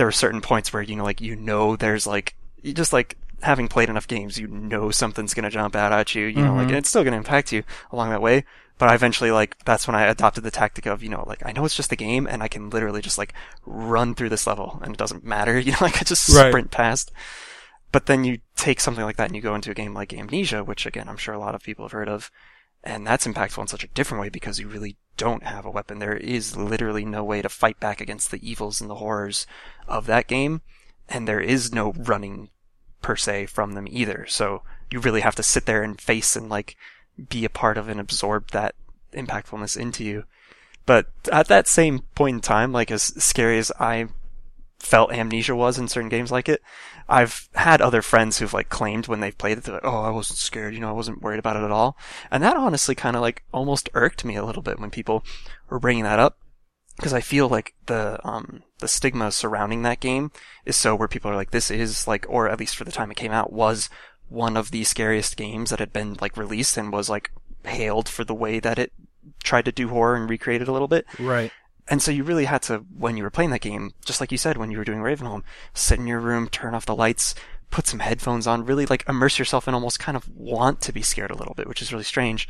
there are certain points where you know, like you know, there's like you just like having played enough games, you know something's gonna jump out at you, you know, like and it's still gonna impact you along that way. But I eventually like that's when I adopted the tactic of you know like I know it's just a game and I can literally just like run through this level and it doesn't matter, you know, like I just
Right.
sprint past. But then you take something like that and you go into a game like Amnesia, which again I'm sure a lot of people have heard of, and that's impactful in such a different way because you really don't have a weapon. There is literally no way to fight back against the evils and the horrors of that game, and there is no running per se from them either. So you really have to sit there and face and like be a part of and absorb that impactfulness into you. But at that same point in time, like as scary as I felt amnesia was in certain games like it, I've had other friends who've like claimed when they've played it, they're like, oh, I wasn't scared, you know, I wasn't worried about it at all. And that honestly kind of like almost irked me a little bit when people were bringing that up. Because I feel like the, um, the stigma surrounding that game is so where people are like, this is like, or at least for the time it came out, was one of the scariest games that had been like released and was like hailed for the way that it tried to do horror and recreate it a little bit.
Right.
And so you really had to, when you were playing that game, just like you said, when you were doing Ravenholm, sit in your room, turn off the lights, put some headphones on, really like immerse yourself and almost kind of want to be scared a little bit, which is really strange.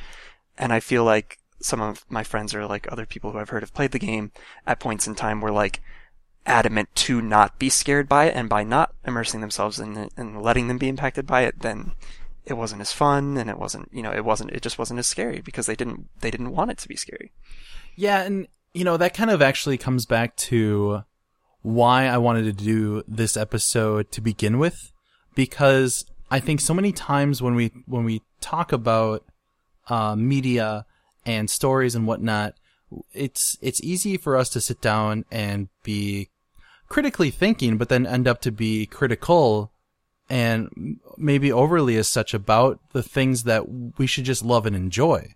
And I feel like some of my friends or like other people who I've heard have played the game at points in time were like adamant to not be scared by it. And by not immersing themselves in it and letting them be impacted by it, then it wasn't as fun and it wasn't, you know, it wasn't, it just wasn't as scary because they didn't, they didn't want it to be scary.
Yeah, and you know that kind of actually comes back to why I wanted to do this episode to begin with, because I think so many times when we when we talk about uh, media and stories and whatnot, it's it's easy for us to sit down and be critically thinking, but then end up to be critical and maybe overly as such about the things that we should just love and enjoy.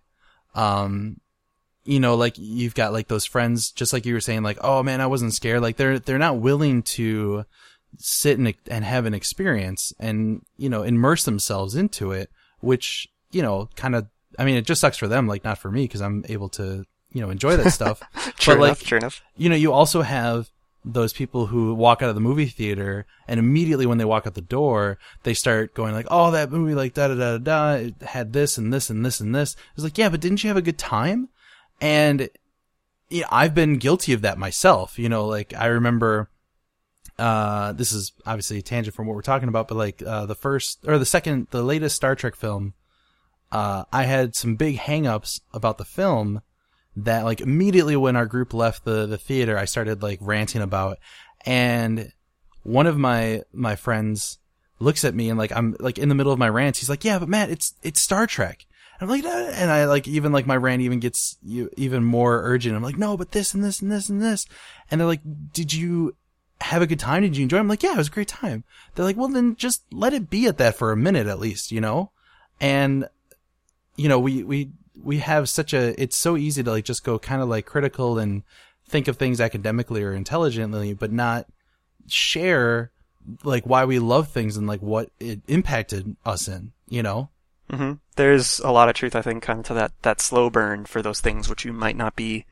Um, you know, like you've got like those friends, just like you were saying, like, oh man, I wasn't scared. Like they're, they're not willing to sit and, and have an experience and, you know, immerse themselves into it, which, you know, kind of, I mean, it just sucks for them, like not for me, cause I'm able to, you know, enjoy that stuff.
True
But, like,
enough, true enough.
you know, you also have those people who walk out of the movie theater and immediately when they walk out the door, they start going like, "Oh, that movie like da da da da it had this and this and this and this." It's like, "Yeah, but didn't you have a good time?" And yeah, I've been guilty of that myself. You know, like I remember uh this is obviously a tangent from what we're talking about, but like uh the first or the second the latest Star Trek film uh I had some big hangups about the film that like immediately when our group left the the theater, I started like ranting about, and one of my my friends looks at me and like I'm like in the middle of my rants. He's like, "Yeah, but Matt, it's it's Star Trek." I'm like, and I like even like my rant even gets you even more urgent. I'm like, "No, but this and this and this and this," and they're like, "Did you have a good time? Did you enjoy?" it? I'm like, "Yeah, it was a great time." They're like, "Well, then just let it be at that for a minute at least, you know," and you know we we we have such a it's so easy to like just go kind of like critical and think of things academically or intelligently, but not share like why we love things and like what it impacted us in, you know?
Hmm There's a lot of truth, I think, kind of to that, that slow burn for those things which you might not be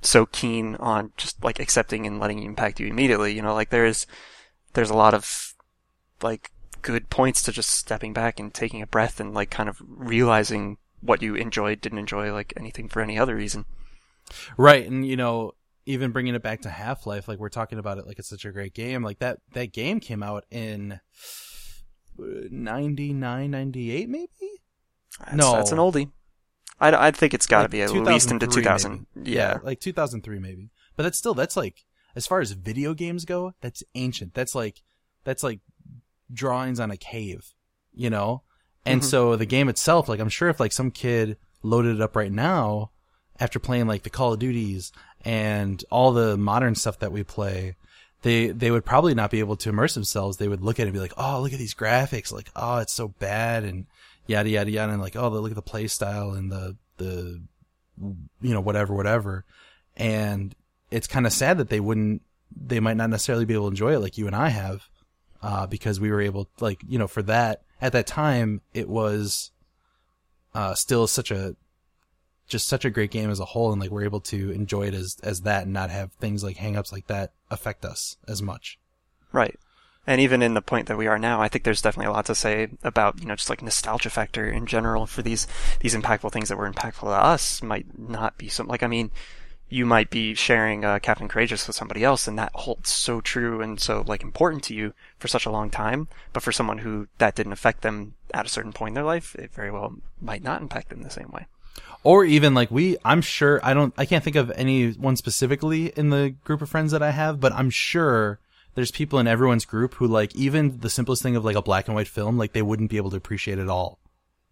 so keen on just like accepting and letting impact you immediately. You know, like there's, there's a lot of like good points to just stepping back and taking a breath and like kind of realizing what you enjoyed, didn't enjoy, like anything for any other reason.
Right. And, you know, even bringing it back to Half Life, like we're talking about it like it's such a great game. Like that, that game came out in 99, 98 maybe?
That's,
No.
that's an oldie. I, I think it's got to
Like
be at least into 2000.
maybe.
Yeah.
like 2003 maybe. But that's still that's like as far as video games go, that's ancient. That's like that's like drawings on a cave, you know? And
Mhm.
so the game itself, like I'm sure if like some kid loaded it up right now after playing like the Call of Duties and all the modern stuff that we play, they they would probably not be able to immerse themselves. They would look at it and be like, "Oh, look at these graphics! Like, oh, it's so bad," and yada yada yada, and like, "Oh, look at the play style and the the you know whatever whatever," and it's kind of sad that they wouldn't they might not necessarily be able to enjoy it like you and I have, uh, because we were able like you know for that at that time it was uh, still such a just such a great game as a whole and like we're able to enjoy it as as that and not have things like hangups like that affect us as much.
Right. And even in the point that we are now, I think there's definitely a lot to say about, you know, just like nostalgia factor in general for these, these impactful things that were impactful to us might not be some, like, I mean, you might be sharing uh, Captain Courageous with somebody else and that holds so true and so like important to you for such a long time. But for someone who that didn't affect them at a certain point in their life, it very well might not impact them the same way.
Or even like we I'm sure I don't I can't think of anyone specifically in the group of friends that I have, but I'm sure there's people in everyone's group who like even the simplest thing of like a black and white film like they wouldn't be able to appreciate it at all.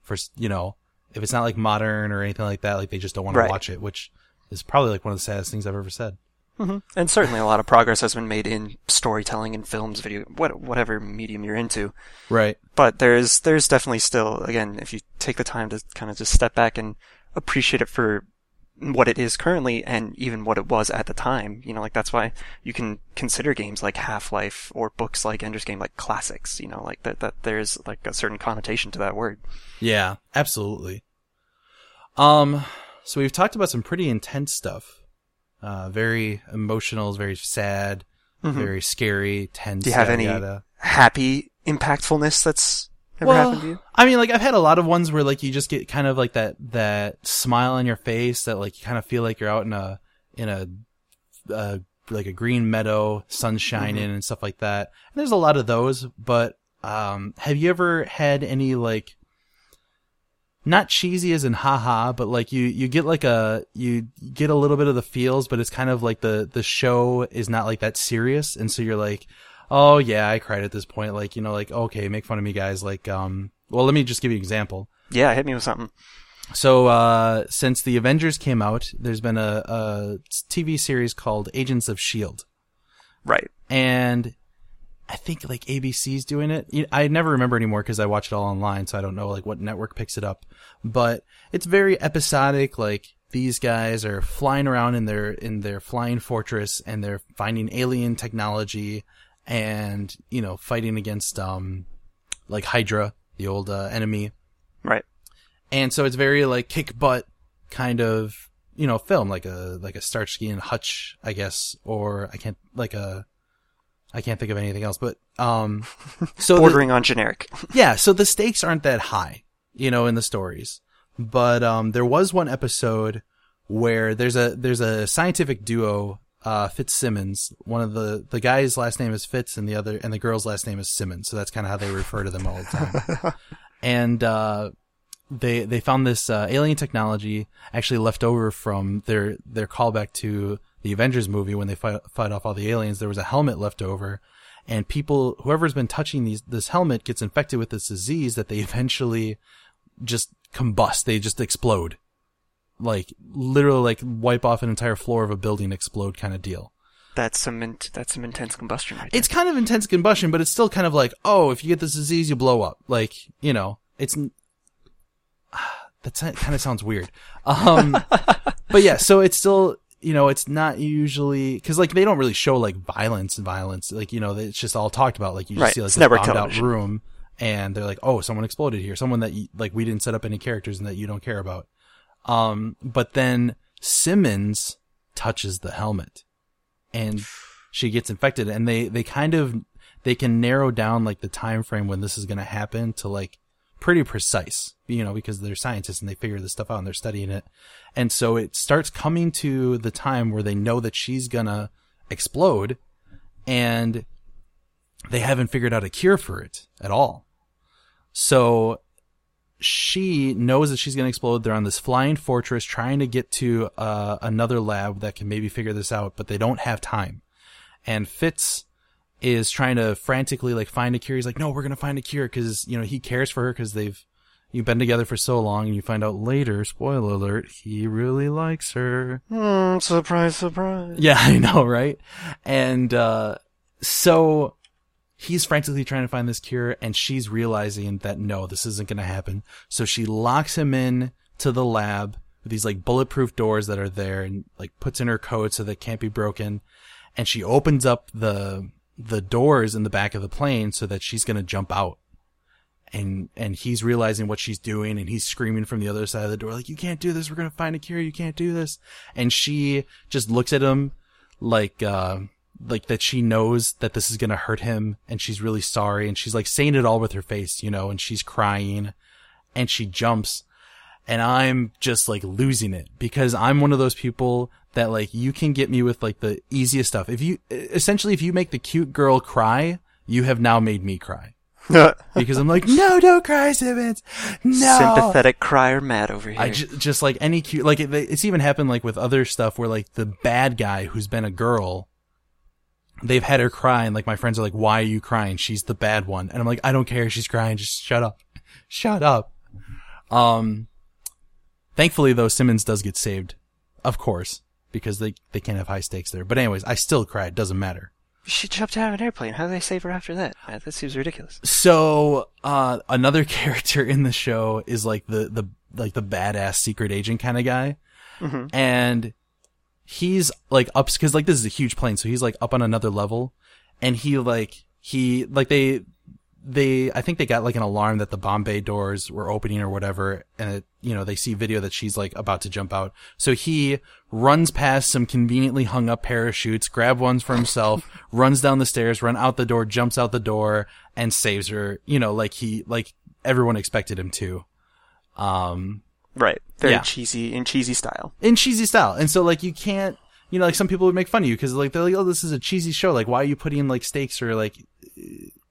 For you know, if it's not like modern or anything like that, like they just don't want
Right.
to watch it, which is probably like one of the saddest things I've ever said. Mm-hmm.
And certainly a lot of progress has been made in storytelling and films, video, what, whatever medium you're into.
Right.
but there's there's definitely still again if you take the time to kind of just step back and appreciate it for what it is currently and even what it was at the time you know like that's why you can consider games like half-life or books like ender's game like classics you know like that that there's like a certain connotation to that word
Yeah, absolutely. Um, so we've talked about some pretty intense stuff. Uh, very emotional, very sad, very scary, tense.
Mm-hmm. do you have
yada,
any
yada.
happy impactfulness that's ever
Well,
happened to you?
I mean, like I've had a lot of ones where like you just get kind of like that that smile on your face that like you kind of feel like you're out in a in a uh, like a green meadow, sun shining and stuff like that. And there's a lot of those, but um, have you ever had any like not cheesy as in haha, but like you you get like a you get a little bit of the feels, but it's kind of like the the show is not like that serious, and so you're like, oh yeah, I cried at this point. Like you know, like okay, make fun of me, guys. Like um, well, let me just give you an example.
yeah hit me with something
So uh, since the Avengers came out, there's been a, a TV series called Agents of Shield
right
and I think like ABC's doing it. I never remember anymore because I watch it all online, so I don't know like what network picks it up. But it's very episodic. Like these guys are flying around in their in their flying fortress, and they're finding alien technology, and you know fighting against um like Hydra, the old uh, enemy.
right
And so it's very like kick butt kind of you know film, like a like a Starsky and Hutch, I guess, or I can't like a I can't think of anything else, but um, so the-
bordering on generic
yeah, so the stakes aren't that high, you know, in the stories. But um, there was one episode where there's a there's a scientific duo, uh, Fitzsimmons. One of the the guy's last name is Fitz, and the other and the girl's last name is Simmons. So that's kind of how they refer to them all the time. and uh, they they found this uh, alien technology actually left over from their their callback to the Avengers movie when they fight, fight off all the aliens. There was a helmet left over, and people whoever's been touching these this helmet gets infected with this disease that they eventually just combust. They just explode, like literally like wipe off an entire floor of a building, explode kind of deal.
That's some in- that's some intense combustion right.
It's kind of intense combustion, but it's still kind of like, oh, if you get this disease, you blow up. Like, you know, it's that kind of sounds weird. Um, but yeah, so it's still, you know, it's not usually because like they don't really show like violence and violence. Like, you know, it's just all talked about. Like you just
Right,
see like
it's
this bombed out room, and they're like, oh, someone exploded here. Someone that like we didn't set up any characters and that you don't care about. Um, but then Simmons touches the helmet and she gets infected and they, they kind of, they can narrow down like the time frame when this is going to happen to like pretty precise, you know, because they're scientists and they figure this stuff out and they're studying it. And so it starts coming to the time where they know that she's gonna explode and they haven't figured out a cure for it at all. So she knows that she's going to explode. They're on this flying fortress trying to get to uh, another lab that can maybe figure this out, but they don't have time. And Fitz is trying to frantically like find a cure. He's like, no, we're going to find a cure because, you know, he cares for her because they've, you've been together for so long and you find out later, spoiler alert, he really likes her.
Hmm, surprise, surprise.
Yeah, I know, right? And uh so he's frantically trying to find this cure and she's realizing that no, this isn't going to happen. So she locks him in to the lab with these like bulletproof doors that are there and like puts in her code so they can't be broken. And she opens up the the doors in the back of the plane so that she's going to jump out. And and he's realizing what she's doing and he's screaming from the other side of the door like you can't do this, we're going to find a cure, you can't do this. And she just looks at him like uh like that she knows that this is going to hurt him and she's really sorry and she's like saying it all with her face, you know, and she's crying and she jumps and I'm just like losing it because I'm one of those people that like you can get me with like the easiest stuff. If you essentially if you make the cute girl cry, you have now made me cry because I'm like, no, don't cry, Simmons. No,
Sympathetic crier Matt over here.
I just like any cute, like it, it's even happened like with other stuff where like the bad guy who's been a girl, they've had her cry and like my friends are like, why are you crying? She's the bad one. And I'm like, I don't care. She's crying. Just shut up. Shut up. Um, thankfully though, Simmons does get saved, of course, because they, they can't have high stakes there. But anyways, I still cried. Doesn't matter.
she jumped out of an airplane. How do they save her after that? That seems ridiculous.
So, uh, another character in the show is like the, the, like the badass secret agent kind of guy. And he's like up, cause like this is a huge plane. So he's like up on another level and he like, he, like they, they, I think they got like an alarm that the bomb bay doors were opening or whatever. And it, you know, they see video that she's like about to jump out. So he runs past some conveniently hung up parachutes, grab ones for himself, runs down the stairs, run out the door, jumps out the door and saves her, you know, like he, like everyone expected him to. Um,
Right. Very
Yeah.
cheesy in cheesy style.
in cheesy style. And so like you can't, you know, like some people would make fun of you because like they're like, oh, this is a cheesy show. Like, why are you putting like stakes or like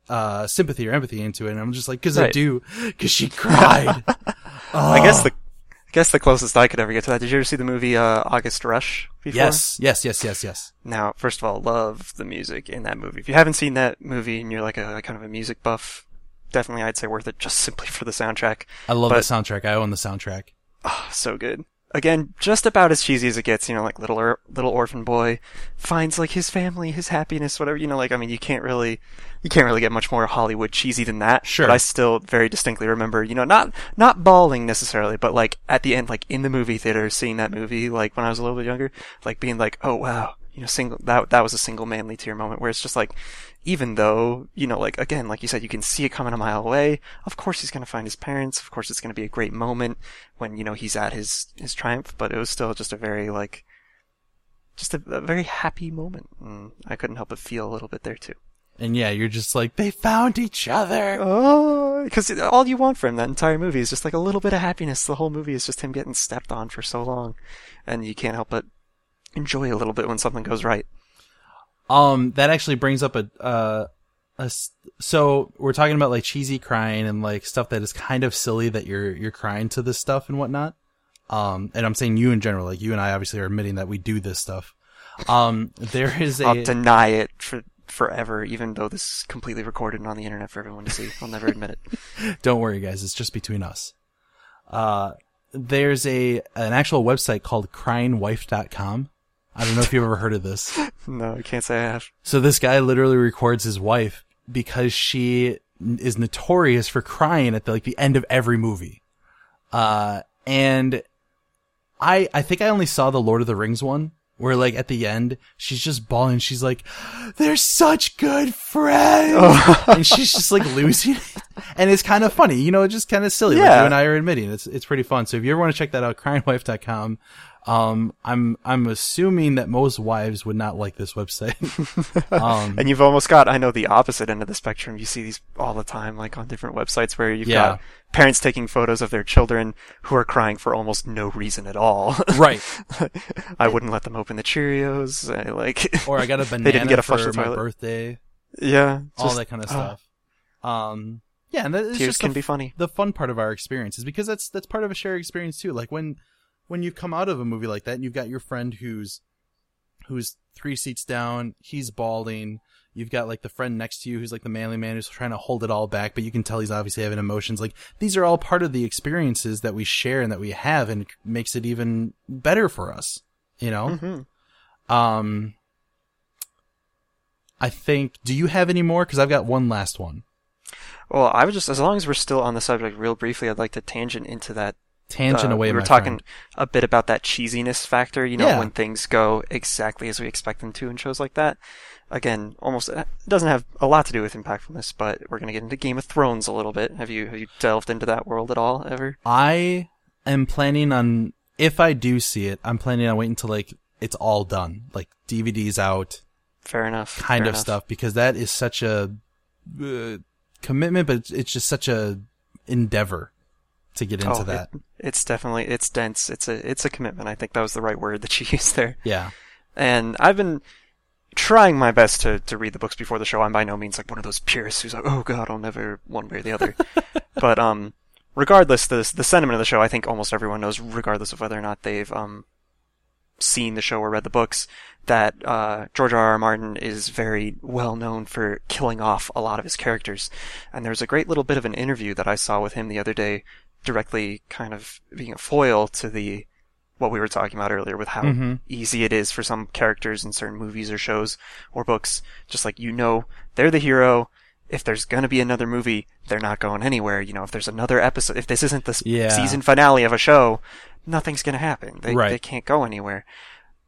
uh sympathy or empathy into it? And I'm just like, because I do, because she cried.
I guess the I guess the closest I could ever get to that. Did you ever see the movie uh, August Rush before?
yes, yes, yes, yes, yes.
Now, first of all, love the music in that movie. If you haven't seen that movie and you're like a kind of a music buff, definitely I'd say worth it just simply for the soundtrack.
I love
But-
the soundtrack. I own the soundtrack.
Oh, so good. Again, just about as cheesy as it gets. You know, like little or- little orphan boy finds like his family, his happiness, whatever. You know, like I mean, you can't really, you can't really get much more Hollywood cheesy than that.
Sure.
But I still very distinctly remember, you know, not not bawling necessarily, but like at the end, like in the movie theater, seeing that movie, like when I was a little bit younger, like being like, oh wow, you know, single that that was a single manly tear moment where it's just like, even though you know, like again, like you said, you can see it coming a mile away. Of course, he's gonna find his parents. Of course, it's gonna be a great moment when you know he's at his his triumph. But it was still just a very like, just a, a very happy moment. And I couldn't help but feel a little bit there too.
And yeah, you're just like, they found each other.
Oh, because all you want from that entire movie is just like a little bit of happiness. The whole movie is just him getting stepped on for so long, and you can't help but enjoy a little bit when something goes right.
Um, that actually brings up a, uh, a, so we're talking about like cheesy crying and like stuff that is kind of silly that you're, you're crying to this stuff and whatnot. Um, and I'm saying you in general, like you and I obviously are admitting that we do this stuff. Um, there is a,
I'll deny it for forever, even though this is completely recorded and on the internet for everyone to see. I'll never admit it.
Don't worry, guys. It's just between us. Uh, there's a an actual website called cryingwife.com. I don't know if you've ever heard of this.
No, I can't say I have.
So this guy literally records his wife because she is notorious for crying at the, like the end of every movie. Uh, and I, I think I only saw the Lord of the Rings one where like at the end, she's just bawling. She's like, they're such good friends. and she's just like losing it. And it's kind of funny, you know, just kind of silly. Like
Yeah.
you and I are admitting it's, it's pretty fun. So if you ever want to check that out, cryingwife.com. Um, I'm, I'm assuming that most wives would not like this website. um,
And you've almost got, I know, the opposite end of the spectrum. You see these all the time, like on different websites where you've
Yeah.
got parents taking photos of their children who are crying for almost no reason at all.
right.
I wouldn't let them open the Cheerios. I like,
Or I got a banana
didn't get a
for
flush
my
toilet.
birthday.
yeah,
all that kind of
uh,
stuff. Um, yeah, and that is
tears
just
can
the,
be funny.
the fun part of our experience is because that's that's part of a shared experience too. Like when when you come out of a movie like that and you've got your friend who's who's three seats down, he's balding. You've got like the friend next to you who's like the manly man who's trying to hold it all back, but you can tell he's obviously having emotions. Like these are all part of the experiences that we share and that we have, and it makes it even better for us. You know.
hmm
Um, I think. Do you have any more? Because I've got one last one.
Well, I would just, as long as we're still on the subject, real briefly, I'd like to tangent into that
Tangent
uh,
away.
We were talking
friend.
a bit about that cheesiness factor, you know,
Yeah.
when things go exactly as we expect them to in shows like that. Again, almost it doesn't have a lot to do with impactfulness, but we're gonna get into Game of Thrones a little bit. Have you have you delved into that world at all ever?
I am planning on if I do see it, I'm planning on waiting until like it's all done, like DVDs out,
Fair enough.
kind
fair
of
enough.
stuff, because that is such a uh, commitment, but it's- it's just such a endeavor to get into
Oh,
that.
It, it's definitely it's dense. It's a it's a commitment. I think that was the right word that you used there.
yeah,
And I've been trying my best to, to read the books before the show. I'm by no means like one of those purists who's like, oh god, I'll never one way or the other. but um, regardless, the the sentiment of the show, I think almost everyone knows, regardless of whether or not they've um seen the show or read the books, that uh, George R. R. Martin is very well known for killing off a lot of his characters. And there's a great little bit of an interview that I saw with him the other day, directly kind of being a foil to the what we were talking about earlier with how
Mhm.
easy it is for some characters in certain movies or shows or books. Just like you know, they're the hero. If there's gonna be another movie, they're not going anywhere. You know, if there's another episode, if this isn't the
Yeah.
season finale of a show, nothing's gonna happen. They
Right.
they can't go anywhere.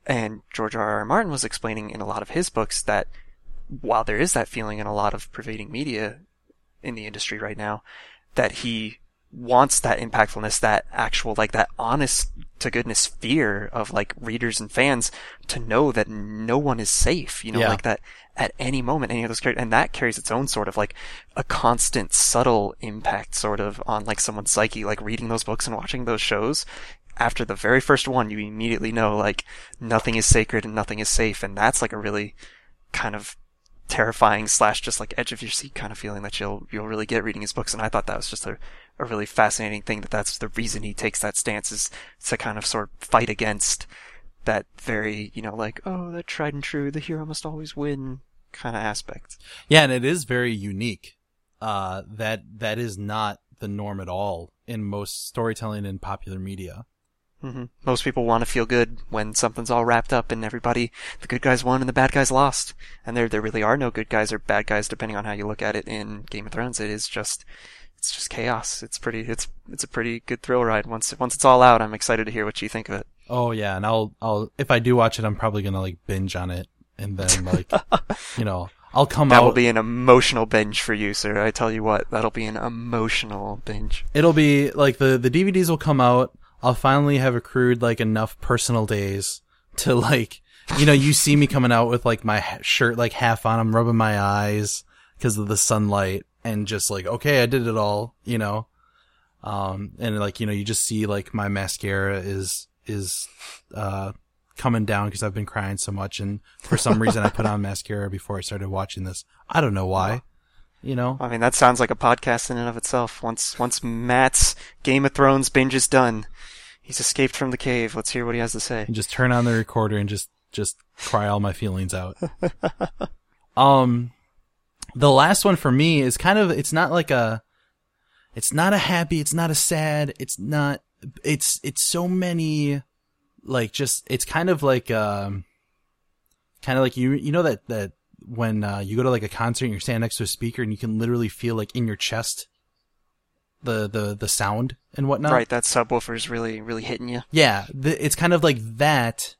And George R. R. Martin was explaining in a lot of his books that while there is that feeling in a lot of pervading media in the industry right now, that he wants that impactfulness, that actual, like that honest to goodness fear of like readers and fans to know that no one is safe, you know,
Yeah.
like that at any moment, any of those characters, and that carries its own sort of like a constant subtle impact sort of on like someone's psyche, like reading those books and watching those shows. After the very first one, you immediately know like nothing is sacred and nothing is safe, and that's like a really kind of terrifying slash just like edge of your seat kind of feeling that you'll you'll really get reading his books and I thought that was just a, a really fascinating thing that that's the reason he takes that stance is to kind of sort of fight against that very you know like oh that tried and true the hero must always win kind of aspect
yeah, and it is very unique. Uh, that that is not the norm at all in most storytelling in popular media.
hmm most people want to feel good when something's all wrapped up and everybody the good guys won and the bad guys lost and there there really are no good guys or bad guys depending on how you look at it in Game of Thrones it is just it's just chaos it's pretty it's it's a pretty good thrill ride once once it's all out I'm excited to hear what you think of it
Oh yeah, and I'll I'll if I do watch it, I'm probably gonna like binge on it, and then like you know I'll come
That
out.
That will be an emotional binge for you, sir. I tell you what, that'll be an emotional binge.
It'll be like the the DVDs will come out. I'll finally have accrued like enough personal days to like you know you see me coming out with like my shirt like half on. I'm rubbing my eyes because of the sunlight and just like okay, I did it all. You know, um, and like you know you just see like my mascara is is uh coming down because I've been crying so much and for some reason I put on mascara before I started watching this. I don't know why. You know,
I mean, that sounds like a podcast in and of itself. Once once Matt's Game of Thrones binge is done, he's escaped from the cave. Let's hear what he has to say.
and just turn on the recorder and just just cry all my feelings out. Um, the last one for me is kind of, it's not like a, it's not a happy, it's not a sad, it's not, it's, it's so many, like just, it's kind of like, um, kind of like you, you know that, that when, uh, you go to like a concert and you're standing next to a speaker and you can literally feel like in your chest, the, the, the sound and whatnot.
Right, that subwoofer's really, really hitting you.
Yeah, the, it's kind of like that,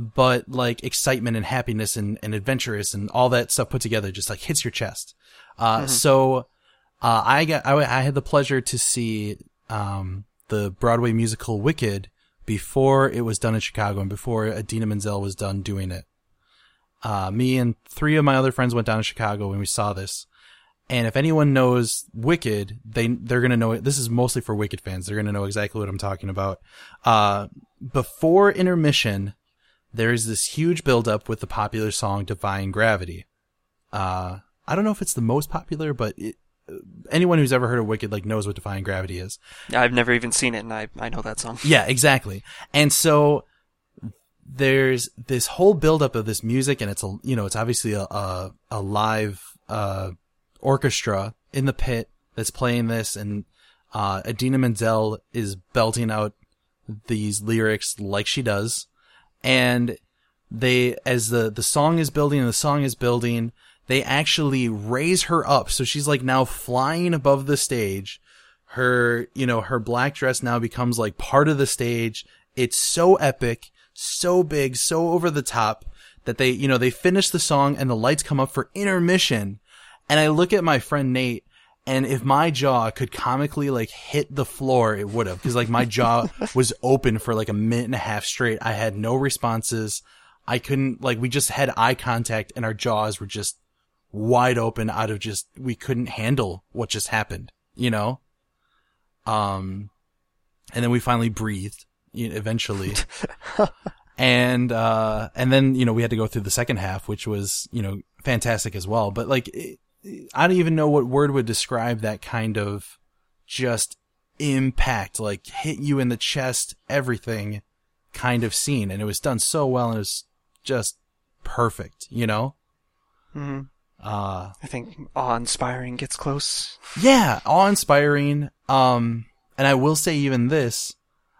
but like excitement and happiness and, and adventurous and all that stuff put together just like hits your chest. Uh, so, uh, I got, I, I had the pleasure to see, um, the Broadway musical Wicked before it was done in Chicago and before Idina Menzel was done doing it. Uh, me and three of my other friends went down to Chicago when we saw this. And if anyone knows Wicked, they they're gonna know it. This is mostly for Wicked fans. They're gonna know exactly what I'm talking about. Uh, before intermission, there is this huge buildup with the popular song "Defying Gravity." Uh, I don't know if it's the most popular, but it, anyone who's ever heard of Wicked like knows what "Defying Gravity" is.
I've never even seen it, and I I know that song.
Yeah, exactly. And so there's this whole buildup of this music, and it's a you know it's obviously a a, a live uh, orchestra in the pit that's playing this, and uh, Idina Menzel is belting out these lyrics like she does, and they as the the song is building and the song is building, they actually raise her up, so she's like now flying above the stage. Her, you know, her black dress now becomes like part of the stage. It's so epic, so big, so over the top that they, you know, they finish the song and the lights come up for intermission. And I look at my friend Nate and if my jaw could comically like hit the floor, it would have. Cause like my jaw was open for like a minute and a half straight. I had no responses. I couldn't, like, we just had eye contact and our jaws were just wide open out of just, we couldn't handle what just happened, you know? Um, and then we finally breathed you know, eventually. and, uh, and then, you know, we had to go through the second half, which was, you know, fantastic as well. But like, it, I don't even know what word would describe that kind of just impact, like hit you in the chest, everything kind of scene. And it was done so well and it was just perfect, you know?
Mm-hmm.
Uh,
I think awe-inspiring gets close.
yeah, awe-inspiring. Um, and I will say even this,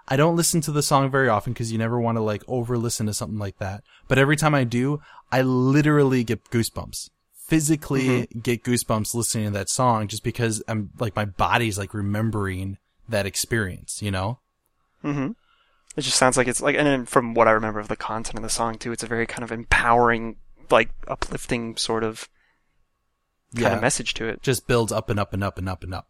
I don't listen to the song very often because you never want to like over listen to something like that. But every time I do, I literally get goosebumps. Physically get goosebumps listening to that song just because I'm like my body's like remembering that experience, you know?
Mm-hmm. It just sounds like it's like, and then from what I remember of the content of the song too, it's a very kind of empowering, like uplifting sort of kind
Yeah.
of message to it.
Just builds up and up and up and up and up.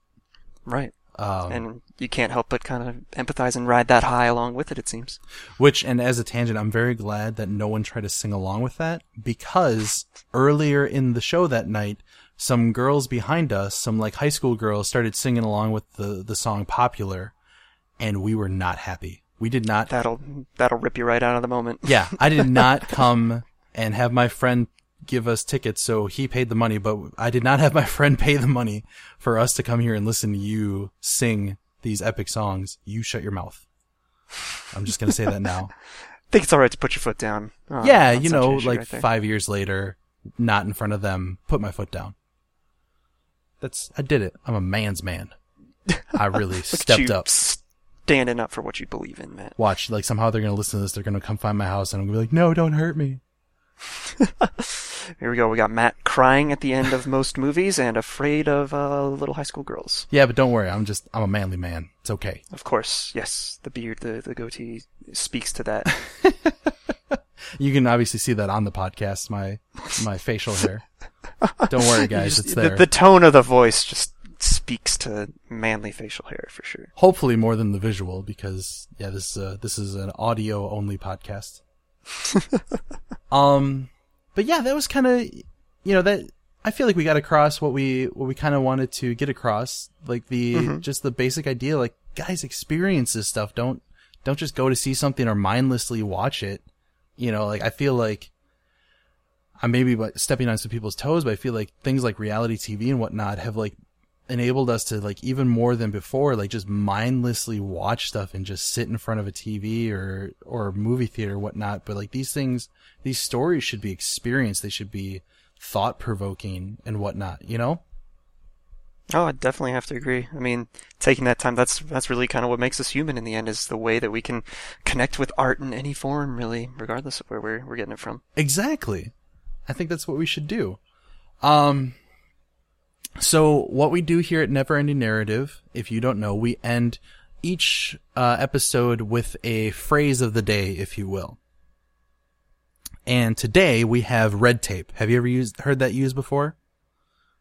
Right.
Um,
and you can't help but kind of empathize and ride that high along with it, it seems.
Which, and as a tangent, I'm very glad that no one tried to sing along with that because earlier in the show that night, some girls behind us, some like high school girls, started singing along with the the song "Popular," and we were not happy. We did not.
That'll that'll rip you right out of the moment.
Yeah, I did not come and have my friend give us tickets, so he paid the money, but I did not have my friend pay the money for us to come here and listen to you sing these epic songs. You shut your mouth. I'm just gonna say that now.
I think it's alright to put your foot down. uh,
yeah, you know, like
right
five years later, not in front of them, put my foot down. That's I did it. I'm a man's man. I really stepped up.
standing up for what you believe in, Matt.
Watch, like somehow they're gonna listen to this. They're gonna come find my house, and I'm gonna be like, "No, don't hurt me."
Here we go. We got Matt crying at the end of most movies and afraid of uh, little high school girls.
Yeah, but don't worry. I'm just I'm a manly man. It's okay.
Of course, yes, the beard, the, the goatee speaks to that.
You can obviously see that on the podcast. My my facial hair. Don't worry, guys.
Just-
It's
the,
there.
the tone of the voice just speaks to manly facial hair for sure.
Hopefully more than the visual, because yeah, this uh, this is an audio only podcast. um, but yeah, that was kind of you know that I feel like we got across what we what we kind of wanted to get across, like the just the basic idea, like guys, experience this stuff. Don't don't just go to see something or mindlessly watch it. You know, like I feel like I'm maybe like, stepping on some people's toes, but I feel like things like reality TV and whatnot have like enabled us to like even more than before, like just mindlessly watch stuff and just sit in front of a TV or or movie theater or whatnot. But like these things, these stories should be experienced. They should be thought provoking and whatnot. You know?
Oh, I definitely have to agree. I mean, taking that time, that's, that's really kind of what makes us human in the end, is the way that we can connect with art in any form, really, regardless of where we're, we're getting it from.
Exactly. I think that's what we should do. Um, so what we do here at Never Ending Narrative, if you don't know, we end each uh, episode with a phrase of the day, if you will. And today we have red tape. Have you ever used heard that used before?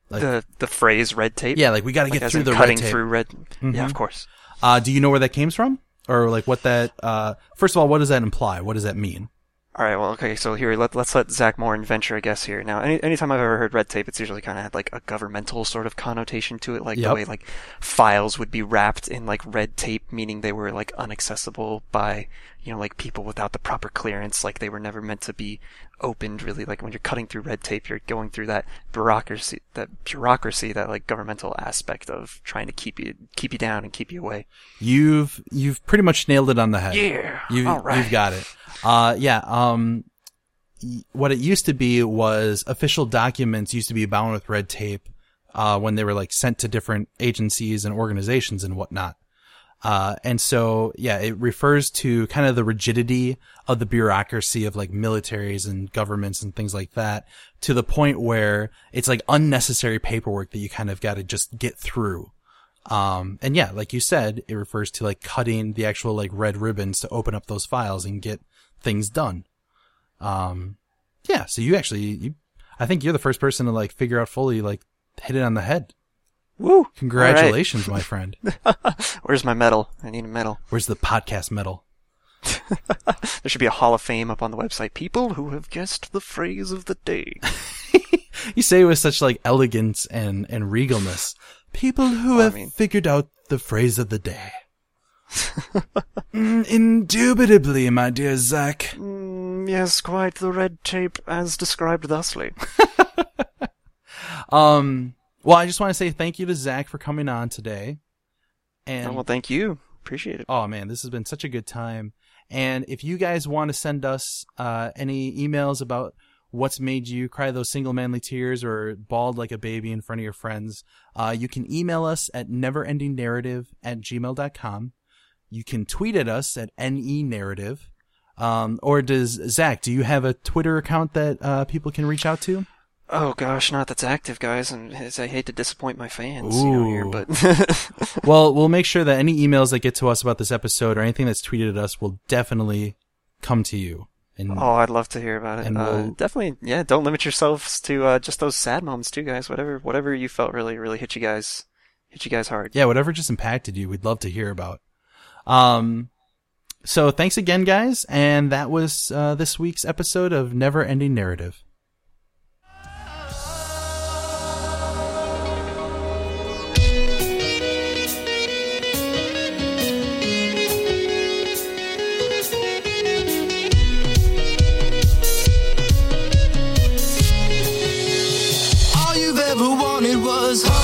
Like-
the the phrase red tape.
Yeah, like we got to
like
get through the
cutting
red tape.
through red. Yeah,
Mhm.
of course.
Uh, do you know where that came from, or like what that? Uh, first of all, what does that imply? What does that mean?
All right. Well, okay. So here, let, let's let Zach Moore venture a guess here. Now, any anytime I've ever heard red tape, it's usually kind of had like a governmental sort of connotation to it, like
Yep.
the way like files would be wrapped in like red tape, meaning they were like unaccessible by you know like people without the proper clearance, like they were never meant to be opened. Really, like when you're cutting through red tape, you're going through that bureaucracy, that bureaucracy, that like governmental aspect of trying to keep you keep you down and keep you away.
You've you've pretty much nailed it on the head.
Yeah.
You,
All right.
You've got it. Uh, yeah. Um, what it used to be was official documents used to be bound with red tape, uh, when they were like sent to different agencies and organizations and whatnot. Uh, and so, yeah, it refers to kind of the rigidity of the bureaucracy of like militaries and governments and things like that to the point where it's like unnecessary paperwork that you kind of got to just get through. Um, and yeah, like you said, it refers to like cutting the actual like red ribbons to open up those files and get things done. Um, yeah, so you actually, you, I think you're the first person to like figure out fully, like hit it on the head.
Woo!
Congratulations, my friend.
Where's my medal? I need a medal.
Where's the podcast medal?
There should be a hall of fame up on the website. People who have guessed the phrase of the day.
You say it with such like elegance and, and regalness. People who
Well, I
have
mean-
figured out the phrase of the day. Mm, indubitably, my dear Zach.
Mm, yes, quite the red tape as described thusly.
Um, well, I just want to say thank you to Zach for coming on today. And
Oh, well, thank you. Appreciate it.
Oh man, this has been such a good time. And if you guys want to send us uh, any emails about what's made you cry those single manly tears or bawled like a baby in front of your friends, uh, you can email us at neverendingnarrative at gmail.com. You can tweet at us at nenarrative. Um, or does Zach, do you have a Twitter account that uh, people can reach out to?
Oh gosh, not that's active, guys, and as I hate to disappoint my fans you know, here, but
well, we'll make sure that any emails that get to us about this episode or anything that's tweeted at us will definitely come to you. And
oh, I'd love to hear about it.
And
uh,
we'll-
definitely, yeah. Don't limit yourselves to uh, just those sad moments, too, guys. Whatever, whatever you felt really, really hit you guys, hit you guys hard.
yeah, whatever just impacted you, we'd love to hear about. Um, so thanks again, guys, and that was uh, this week's episode of Never Ending Narrative.
Was stays.